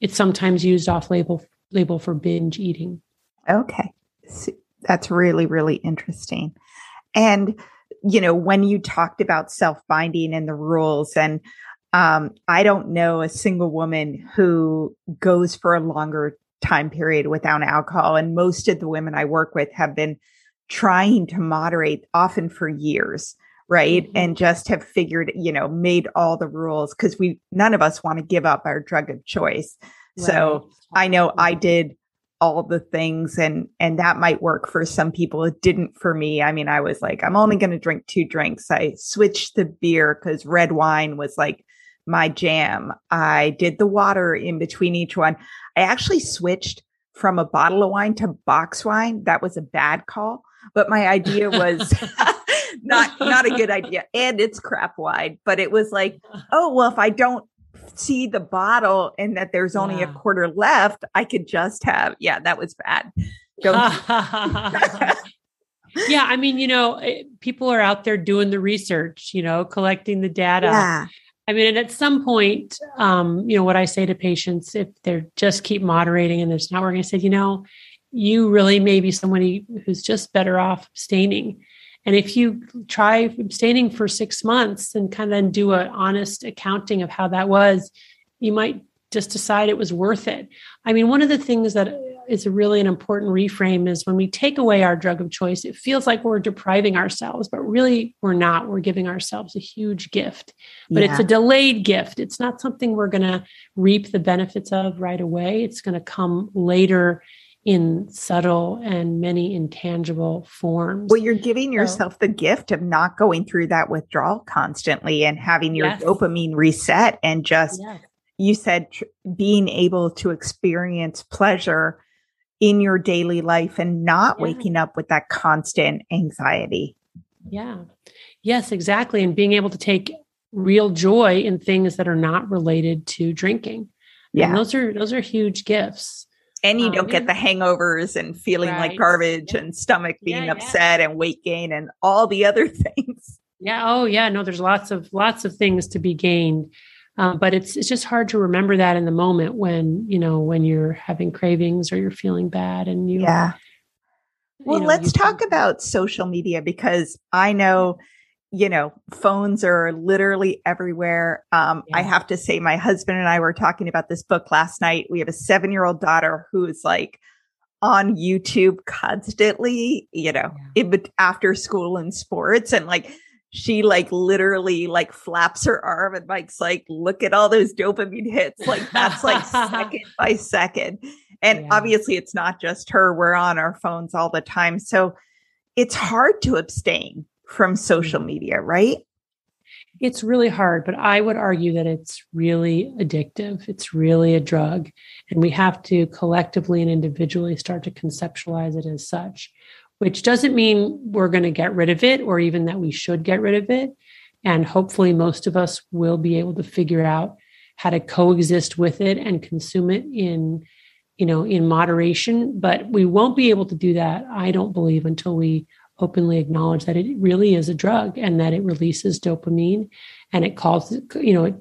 S2: it's sometimes used off label label for binge eating.
S1: Okay. That's really, really interesting. And, you know, when you talked about self binding and the rules, and um, I don't know a single woman who goes for a longer time period without alcohol. And most of the women I work with have been trying to moderate often for years right mm-hmm. and just have figured you know made all the rules because we none of us want to give up our drug of choice Right. So I know I did all the things and and that might work for some people it didn't for me. I mean i was like i'm only going to drink two drinks. I switched to beer cuz red wine was like my jam. I did the water in between each one. I actually switched from a bottle of wine to box wine. That was a bad call but my idea was not not a good idea and it's crap wine but it was like oh well if i don't see the bottle and that there's only yeah. a quarter left, I could just have, yeah, that was bad.
S2: yeah, I mean, you know, eh, people are out there doing the research, you know, collecting the data.
S1: Yeah.
S2: I mean, and at some point, um, you know, what I say to patients, if they're just keep moderating and there's not working, I said, you know, you really may be somebody who's just better off abstaining and if you try abstaining for six months and kind of then do an honest accounting of how that was, you might just decide it was worth it. I mean, one of the things that is really an important reframe is when we take away our drug of choice, it feels like we're depriving ourselves, but really we're not. We're giving ourselves a huge gift, but yeah. it's a delayed gift. It's not something we're going to reap the benefits of right away. It's going to come later in subtle and many intangible forms.
S1: Well, you're giving yourself so, the gift of not going through that withdrawal constantly and having your yes. dopamine reset and just, yes. you said, tr- being able to experience pleasure in your daily life and not yeah. waking up with that constant anxiety.
S2: Yeah. Yes, exactly. And being able to take real joy in things that are not related to drinking. Yeah. And those are those are huge gifts
S1: and you um, don't get the hangovers and feeling right. like garbage yeah. and stomach being yeah, upset yeah. and weight gain and all the other things
S2: yeah oh yeah no there's lots of lots of things to be gained um, but it's it's just hard to remember that in the moment when you know when you're having cravings or you're feeling bad and you
S1: yeah well you know, let's talk about social media because i know you know, phones are literally everywhere. Um, yeah. I have to say, my husband and I were talking about this book last night. We have a seven year old daughter who's like on YouTube constantly, you know, yeah. in, after school and sports. And like, she like literally like flaps her arm and Mike's like, look at all those dopamine hits. Like that's like second by second. And yeah. obviously it's not just her. We're on our phones all the time. So it's hard to abstain from social mm-hmm. media, right?
S2: It's really hard, but I would argue that it's really addictive. It's really a drug. And we have to collectively and individually start to conceptualize it as such which doesn't mean we're going to get rid of it or even that we should get rid of it. And hopefully, most of us will be able to figure out how to coexist with it and consume it in you know in moderation but we won't be able to do that i don't believe until we openly acknowledge that it really is a drug and that it releases dopamine and it calls you know it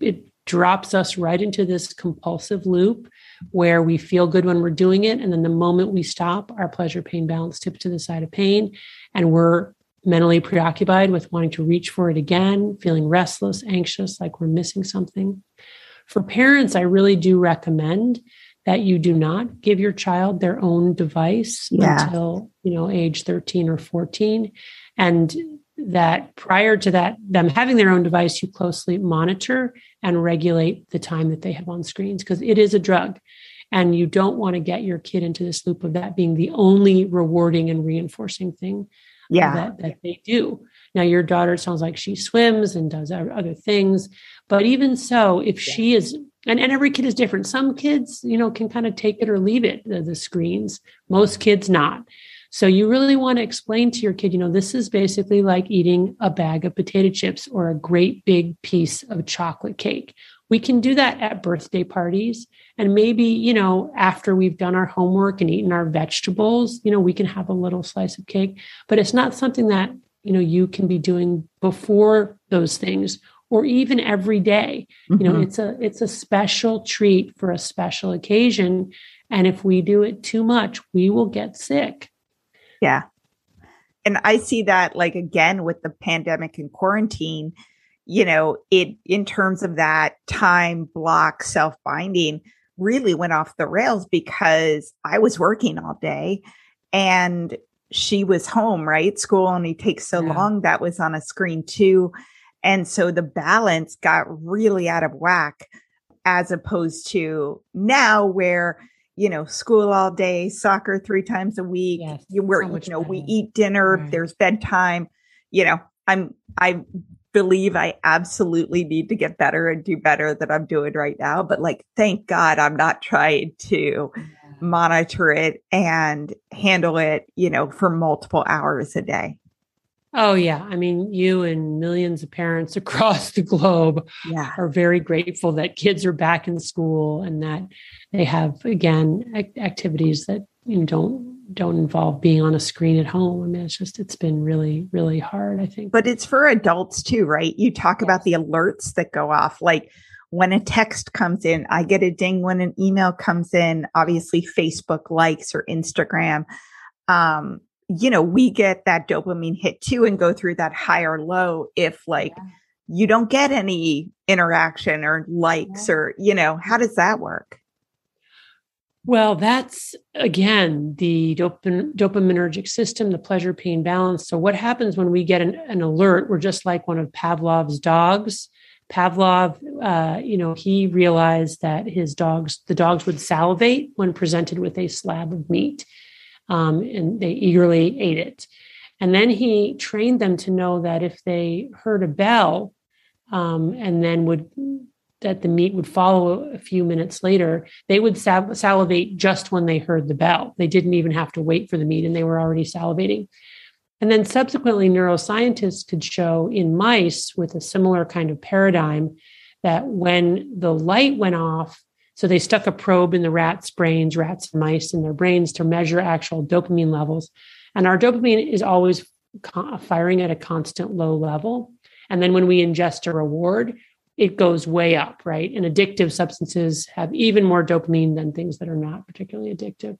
S2: it drops us right into this compulsive loop where we feel good when we're doing it. And then the moment we stop, our pleasure pain balance tips to the side of pain. And we're mentally preoccupied with wanting to reach for it again, feeling restless, anxious, like we're missing something. For parents, I really do recommend that you do not give your child their own device yeah. until, you know, age 13 or 14. And that prior to that, them having their own device, you closely monitor and regulate the time that they have on screens because it is a drug. And you don't want to get your kid into this loop of that being the only rewarding and reinforcing thing
S1: yeah.
S2: that, that they do. Now, your daughter sounds like she swims and does other things. But even so, if she is, and, and every kid is different. Some kids, you know, can kind of take it or leave it, the, the screens. Most kids not. So you really want to explain to your kid, you know, this is basically like eating a bag of potato chips or a great big piece of chocolate cake. We can do that at birthday parties. And maybe, you know, after we've done our homework and eaten our vegetables, you know, we can have a little slice of cake, but it's not something that, you know, you can be doing before those things or even every day. Mm-hmm. You know, mm-hmm. it's a it's a special treat for a special occasion. And if we do it too much, we will get sick.
S1: Yeah. And I see that like again with the pandemic and quarantine, you know, it in terms of that time block self binding really went off the rails because I was working all day and she was home, right? School only takes so yeah. long. That was on a screen too. And so the balance got really out of whack as opposed to now where you know, school all day, soccer three times a week. Yes, you, we're, so you know, better. we eat dinner, right. there's bedtime. You know, I'm, I believe I absolutely need to get better and do better than I'm doing right now. But like, thank God I'm not trying to yeah. monitor it and handle it, you know, for multiple hours a day.
S2: Oh, yeah. I mean, you and millions of parents across the globe
S1: yeah.
S2: are very grateful that kids are back in school and that they have, again, activities that you know, don't don't involve being on a screen at home. I mean, it's just it's been really, really hard, I think.
S1: But it's for adults too, right? You talk yes. about the alerts that go off. Like when a text comes in, I get a ding when an email comes in, obviously Facebook likes or Instagram. Um, you know, we get that dopamine hit too and go through that high or low if like yeah. you don't get any interaction or likes yeah. or, you know, how does that work?
S2: Well, that's again the dopam- dopaminergic system, the pleasure pain balance. So, what happens when we get an, an alert? We're just like one of Pavlov's dogs. Pavlov, uh, you know, he realized that his dogs, the dogs would salivate when presented with a slab of meat um, and they eagerly ate it. And then he trained them to know that if they heard a bell um, and then would that the meat would follow a few minutes later, they would sal- salivate just when they heard the bell. They didn't even have to wait for the meat and they were already salivating. And then subsequently, neuroscientists could show in mice with a similar kind of paradigm that when the light went off, so they stuck a probe in the rats' brains, rats and mice in their brains to measure actual dopamine levels. And our dopamine is always firing at a constant low level. And then when we ingest a reward, it goes way up, right? And addictive substances have even more dopamine than things that are not particularly addictive.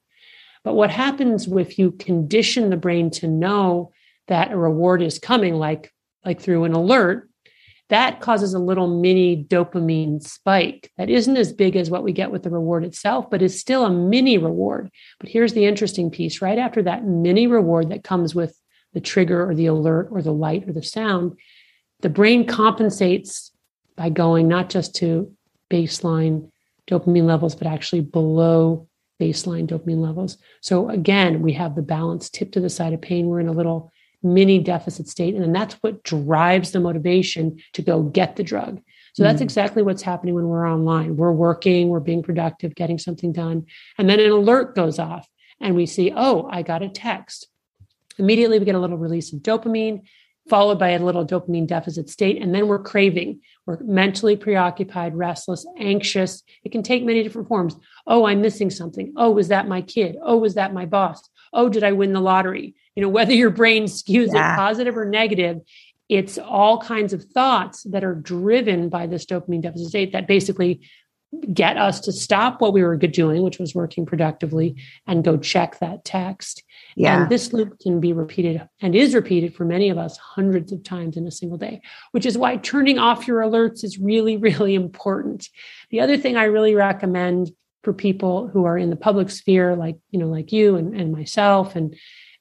S2: But what happens if you condition the brain to know that a reward is coming, like like through an alert, that causes a little mini dopamine spike that isn't as big as what we get with the reward itself, but is still a mini reward. But here's the interesting piece right after that mini reward that comes with the trigger or the alert or the light or the sound, the brain compensates by going not just to baseline dopamine levels, but actually below baseline dopamine levels. So again, we have the balance tip to the side of pain. We're in a little mini deficit state. And then that's what drives the motivation to go get the drug. So that's mm. exactly what's happening when we're online. We're working, we're being productive, getting something done. And then an alert goes off and we see, oh, I got a text. Immediately we get a little release of dopamine followed by a little dopamine deficit state. And then we're craving. We're mentally preoccupied, restless, anxious. It can take many different forms. Oh, I'm missing something. Oh, was that my kid? Oh, was that my boss? Oh, did I win the lottery? You know, whether your brain skews yeah. it positive or negative, it's all kinds of thoughts that are driven by this dopamine deficit state that basically get us to stop what we were doing, which was working productively, and go check that text. Yeah. And this loop can be repeated and is repeated for many of us hundreds of times in a single day, which is why turning off your alerts is really, really important. The other thing I really recommend for people who are in the public sphere, like, you know, like you and, and myself and,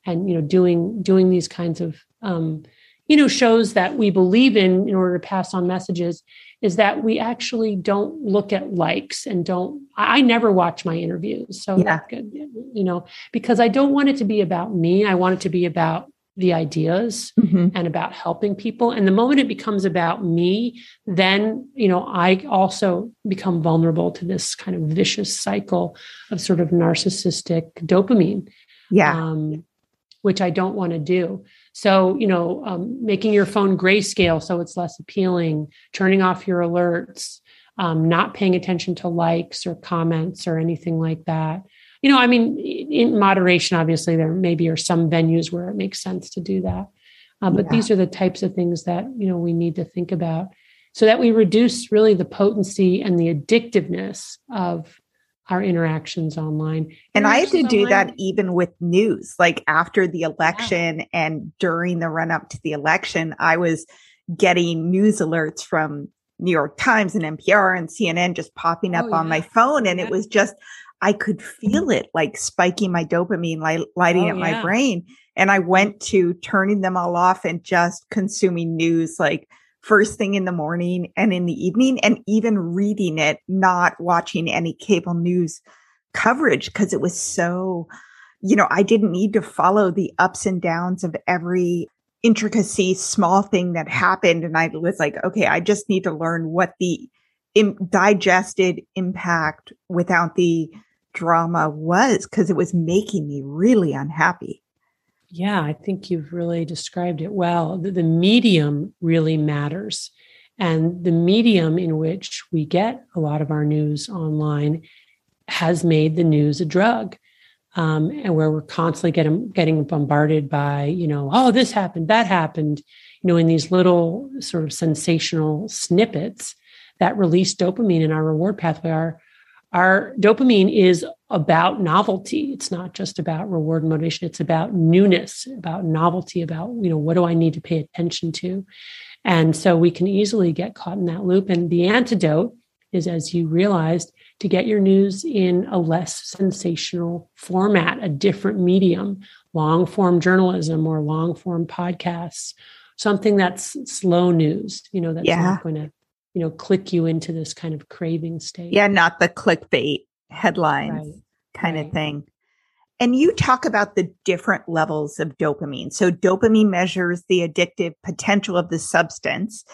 S2: and, you know, doing, doing these kinds of, um, you know, shows that we believe in in order to pass on messages is that we actually don't look at likes and don't i never watch my interviews so yeah. good you know because i don't want it to be about me i want it to be about the ideas mm-hmm. and about helping people and the moment it becomes about me then you know i also become vulnerable to this kind of vicious cycle of sort of narcissistic dopamine
S1: yeah um,
S2: which i don't want to do so, you know, um, making your phone grayscale so it's less appealing, turning off your alerts, um, not paying attention to likes or comments or anything like that. You know, I mean, in moderation, obviously, there maybe are some venues where it makes sense to do that. Uh, but yeah. these are the types of things that, you know, we need to think about so that we reduce really the potency and the addictiveness of our interactions online.
S1: And I had to do online. that even with news, like after the election and during the run up to the election, I was getting news alerts from New York Times and NPR and CNN just popping up oh, on my phone. And yeah. it was just, I could feel mm-hmm. it like spiking my dopamine, light, lighting oh, up yeah. my brain. And I went to turning them all off and just consuming news like first thing in the morning and in the evening and even reading it, not watching any cable news coverage because it was so, you know, I didn't need to follow the ups and downs of every intricacy, small thing that happened. And I was like, okay, I just need to learn what the Im- digested impact without the drama was because it was making me really unhappy.
S2: Yeah, I think you've really described it well. The, the, medium really matters. And the medium in which we get a lot of our news online has made the news a drug. Um, and where we're constantly getting getting bombarded by, you know, oh, this happened, that happened, you know, in these little sort of sensational snippets that release dopamine in our reward pathway. Our our dopamine is about novelty. It's not just about reward and motivation. It's about newness, about novelty, about, you know, what do I need to pay attention to? And so we can easily get caught in that loop. And the antidote is, as you realized, to get your news in a less sensational format, a different medium, long form journalism or long form podcasts, something that's slow news, you know, that's yeah. not going to, you know, click you into this kind of craving state.
S1: Yeah, not the clickbait headlines right. kind right. of thing. And you talk about the different levels of dopamine. So dopamine measures the addictive potential of the substance.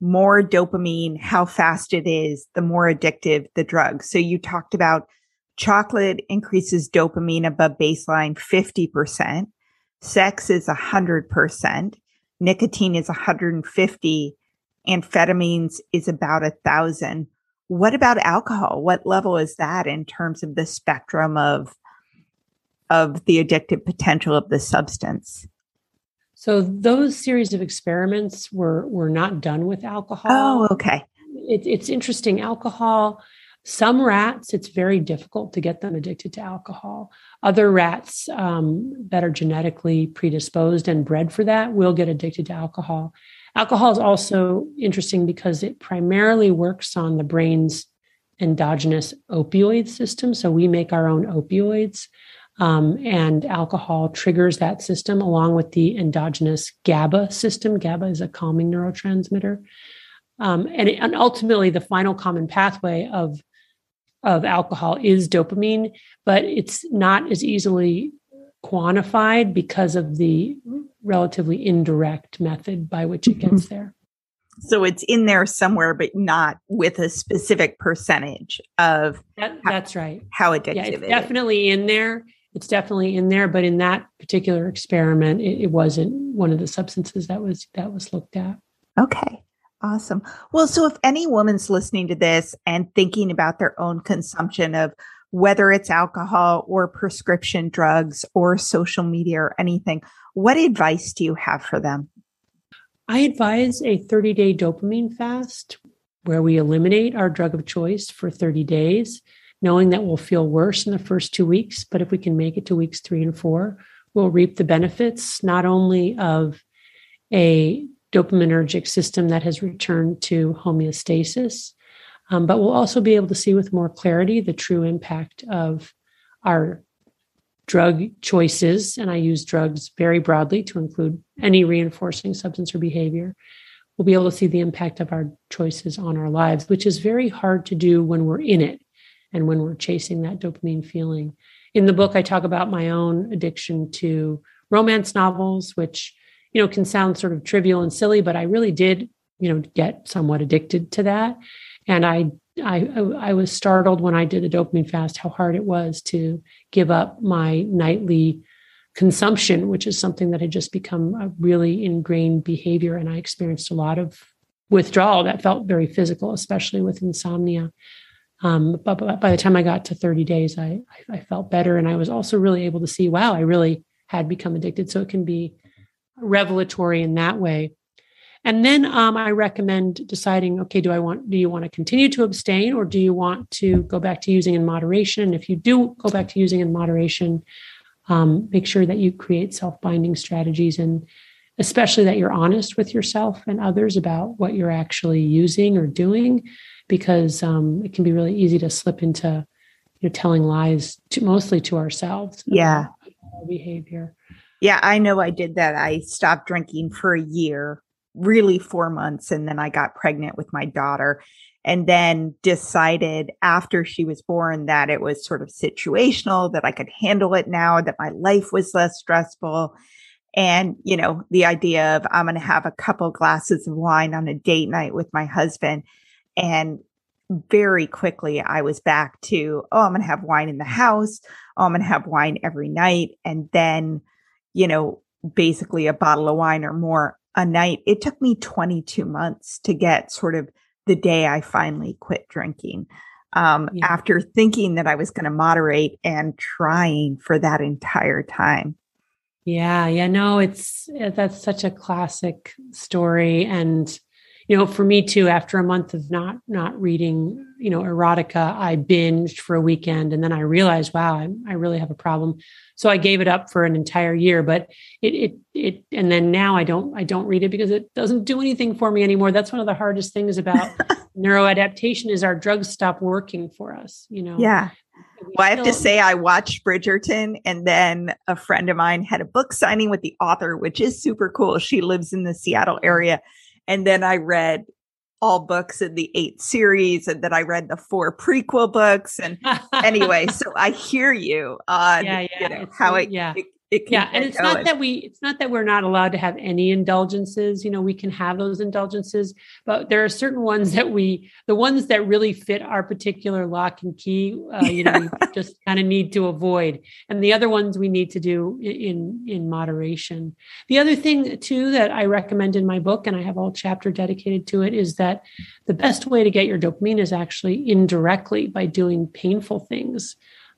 S1: More dopamine, how fast it is, the more addictive the drug. So you talked about chocolate increases dopamine above baseline 50%. Sex is 100%. Nicotine is 150. Amphetamines is about a thousand. What about alcohol? What level is that in terms of the spectrum of of the addictive potential of the substance?
S2: So those series of experiments were were not done with alcohol.
S1: Oh, okay.
S2: It, it's interesting. Alcohol. Some rats, it's very difficult to get them addicted to alcohol. Other rats um, that are genetically predisposed and bred for that will get addicted to alcohol. Alcohol is also interesting because it primarily works on the brain's endogenous opioid system. So we make our own opioids, um, and alcohol triggers that system along with the endogenous GABA system. GABA is a calming neurotransmitter. Um, and, it, and ultimately, the final common pathway of of alcohol is dopamine, but it's not as easily quantified because of the relatively indirect method by which it gets mm-hmm. there.
S1: So it's in there somewhere, but not with a specific percentage of.
S2: That, that's right.
S1: How addictive
S2: yeah, it's
S1: it
S2: definitely
S1: is.
S2: in there. It's definitely in there, but in that particular experiment, it, it wasn't one of the substances that was that was looked at.
S1: Okay. Awesome. Well, so if any woman's listening to this and thinking about their own consumption of whether it's alcohol or prescription drugs or social media or anything, what advice do you have for them?
S2: I advise a 30 day dopamine fast where we eliminate our drug of choice for 30 days, knowing that we'll feel worse in the first two weeks. But if we can make it to weeks three and four, we'll reap the benefits not only of a dopaminergic system that has returned to homeostasis, um, but we'll also be able to see with more clarity the true impact of our drug choices. And I use drugs very broadly to include any reinforcing substance or behavior. We'll be able to see the impact of our choices on our lives, which is very hard to do when we're in it and when we're chasing that dopamine feeling. In the book, I talk about my own addiction to romance novels, which you know can sound sort of trivial and silly, but I really did you know get somewhat addicted to that and I, I, I was startled when I did a dopamine fast how hard it was to give up my nightly consumption, which is something that had just become a really ingrained behavior. And I experienced a lot of withdrawal that felt very physical, especially with insomnia. Um, but, but, by the time I got to 30 days, I, I, I felt better. And I was also really able to see, wow, I really had become addicted. So it can be revelatory in that way. And then um, I recommend deciding, okay, do I want, do you want to continue to abstain or do you want to go back to using in moderation? And if you do go back to using in moderation, um, make sure that you create self binding strategies and especially that you're honest with yourself and others about what you're actually using or doing, because um, it can be really easy to slip into you know, telling lies to mostly to ourselves.
S1: Yeah.
S2: behavior.
S1: Yeah, I know I did that. I stopped drinking for a year really four months. And then I got pregnant with my daughter and then decided after she was born that it was sort of situational, that I could handle it now, that my life was less stressful. And, you know, the idea of I'm going to have a couple glasses of wine on a date night with my husband. And very quickly, I was back to, oh, I'm going to have wine in the house. Oh, I'm going to have wine every night. And then, you know, basically a bottle of wine or more a night. It took me 22 months to get sort of the day I finally quit drinking. Um, yeah. After thinking that I was going to moderate and trying for that entire time.
S2: Yeah, yeah, no, it's that's such a classic story, and you know, for me too. After a month of not not reading, you know, erotica, I binged for a weekend, and then I realized, wow, I, I really have a problem. So I gave it up for an entire year, but it, it, it, and then now I don't, I don't read it because it doesn't do anything for me anymore. That's one of the hardest things about neuroadaptation is our drugs stop working for us, you know?
S1: Yeah. Well, I have to say, I watched Bridgerton, and then a friend of mine had a book signing with the author, which is super cool. She lives in the Seattle area. And then I read all books in the eight series and then I read the four prequel books. And anyway, so I hear you on yeah, yeah. You know, how it,
S2: yeah.
S1: it
S2: it yeah and it's going. not that we it's not that we're not allowed to have any indulgences you know we can have those indulgences but there are certain ones that we the ones that really fit our particular lock and key uh, you know we just kind of need to avoid. And the other ones we need to do in in moderation. The other thing too that i recommend in my book and i have a whole chapter dedicated to it is that the best way to get your dopamine is actually indirectly by doing painful things.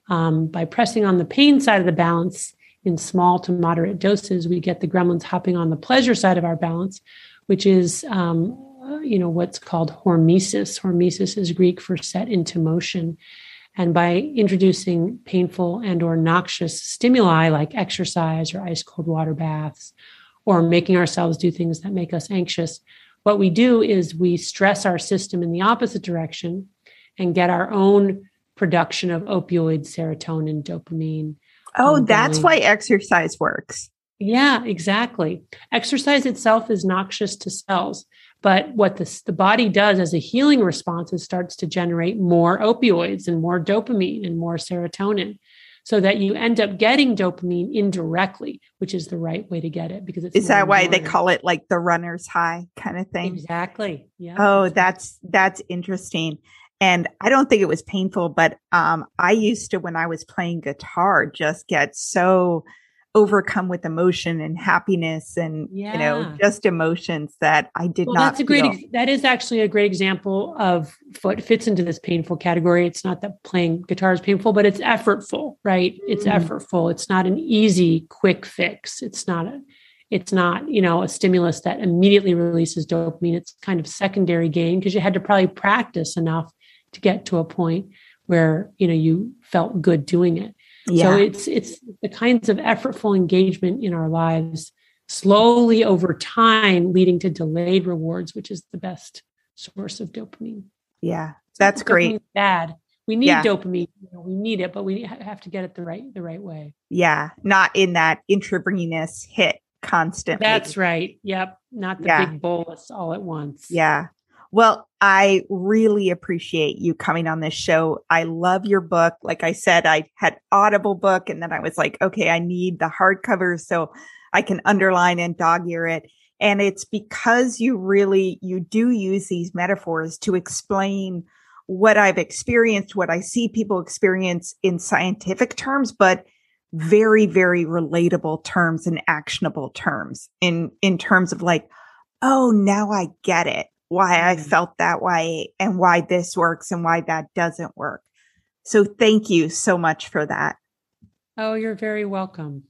S2: Um, by pressing on the pain side of the balance in small to moderate doses, we get the gremlins hopping on the pleasure side of our balance, which is, um, you know, what's called hormesis. Hormesis is Greek for set into motion. And by introducing painful and or noxious stimuli like exercise or ice cold water baths or making ourselves do things that make us anxious. What we do is we stress our system in the opposite direction and get our own production of opioid, serotonin, dopamine.
S1: Oh, um, that's why exercise works.
S2: Yeah, exactly. Exercise itself is noxious to cells, but what the, the body does as a healing response is starts to generate more opioids and more dopamine and more serotonin so that you end up getting dopamine indirectly, which is the right way to get it because it's
S1: Is that why they call it like the runner's high kind of thing?
S2: Exactly. Yeah.
S1: Oh, that's that's interesting. And I don't think it was painful, but um I used to when I was playing guitar just get so overcome with emotion and happiness and yeah. you know just emotions that I did well, not.
S2: That's a great. That is actually a great example of what fits into this painful category. It's not that playing guitar is painful, but it's effortful, right? Mm-hmm. It's effortful. It's not an easy, quick fix. It's not a. It's not you know a stimulus that immediately releases dopamine. It's kind of secondary gain because you had to probably practice enough to get to a point where you know you felt good doing it yeah. So it's it's the kinds of effortful engagement in our lives slowly over time leading to delayed rewards, which is the best source of dopamine.
S1: Yeah. That's great.
S2: Bad. We need yeah. dopamine. You know, we need it, but we have to get it the right the right way.
S1: Yeah, not in that intravenous hit constantly.
S2: That's right. Yep. Not the yeah. big bolus all at once.
S1: Yeah. Well, I really appreciate you coming on this show. I love your book. Like I said, I had Audible book and then I was like, okay, I need the hardcover so I can underline and dog ear it. And it's because you really, you do use these metaphors to explain what I've experienced, what I see people experience in scientific terms, but very, very relatable terms and actionable terms in, in terms of like, oh, now I get it why I mm. felt that way and why this works and why that doesn't work. So thank you so much for that.
S2: Oh, you're very welcome.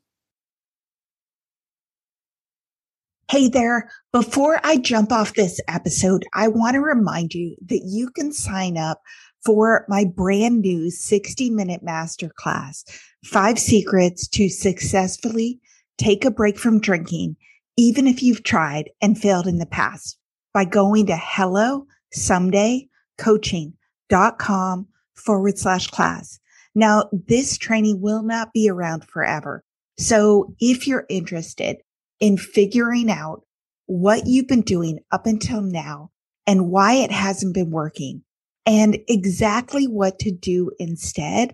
S1: Hey there. Before I jump off this episode, I want to remind you that you can sign up for my brand new 60 minute masterclass, five secrets to successfully take a break from drinking, even if you've tried and failed in the past by going to hello someday coaching.com forward slash class. Now, this training will not be around forever. So if you're interested in figuring out what you've been doing up until now and why it hasn't been working and exactly what to do instead,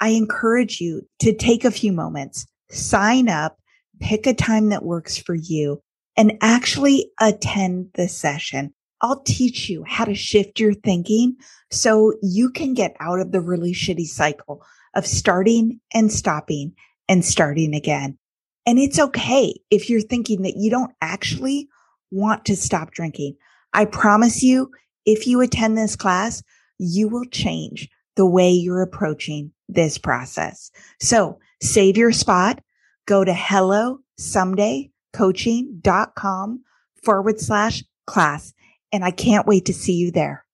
S1: I encourage you to take a few moments, sign up, pick a time that works for you and actually attend the session. I'll teach you how to shift your thinking so you can get out of the really shitty cycle of starting and stopping and starting again. And it's okay if you're thinking that you don't actually want to stop drinking. I promise you, if you attend this class, you will change the way you're approaching this process. So save your spot, go to hello someday coaching.com forward slash class. And I can't wait to see you there.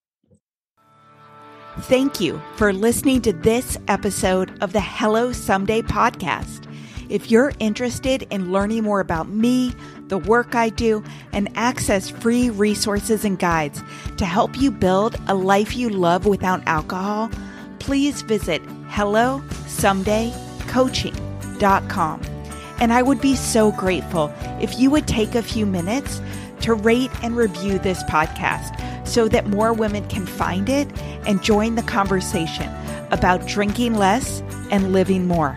S1: Thank you for listening to this episode of the Hello Someday podcast. If you're interested in learning more about me, the work I do, and access free resources and guides to help you build a life you love without alcohol, please visit hellosomedaycoaching.com. And I would be so grateful if you would take a few minutes to rate and review this podcast so that more women can find it and join the conversation about drinking less and living more.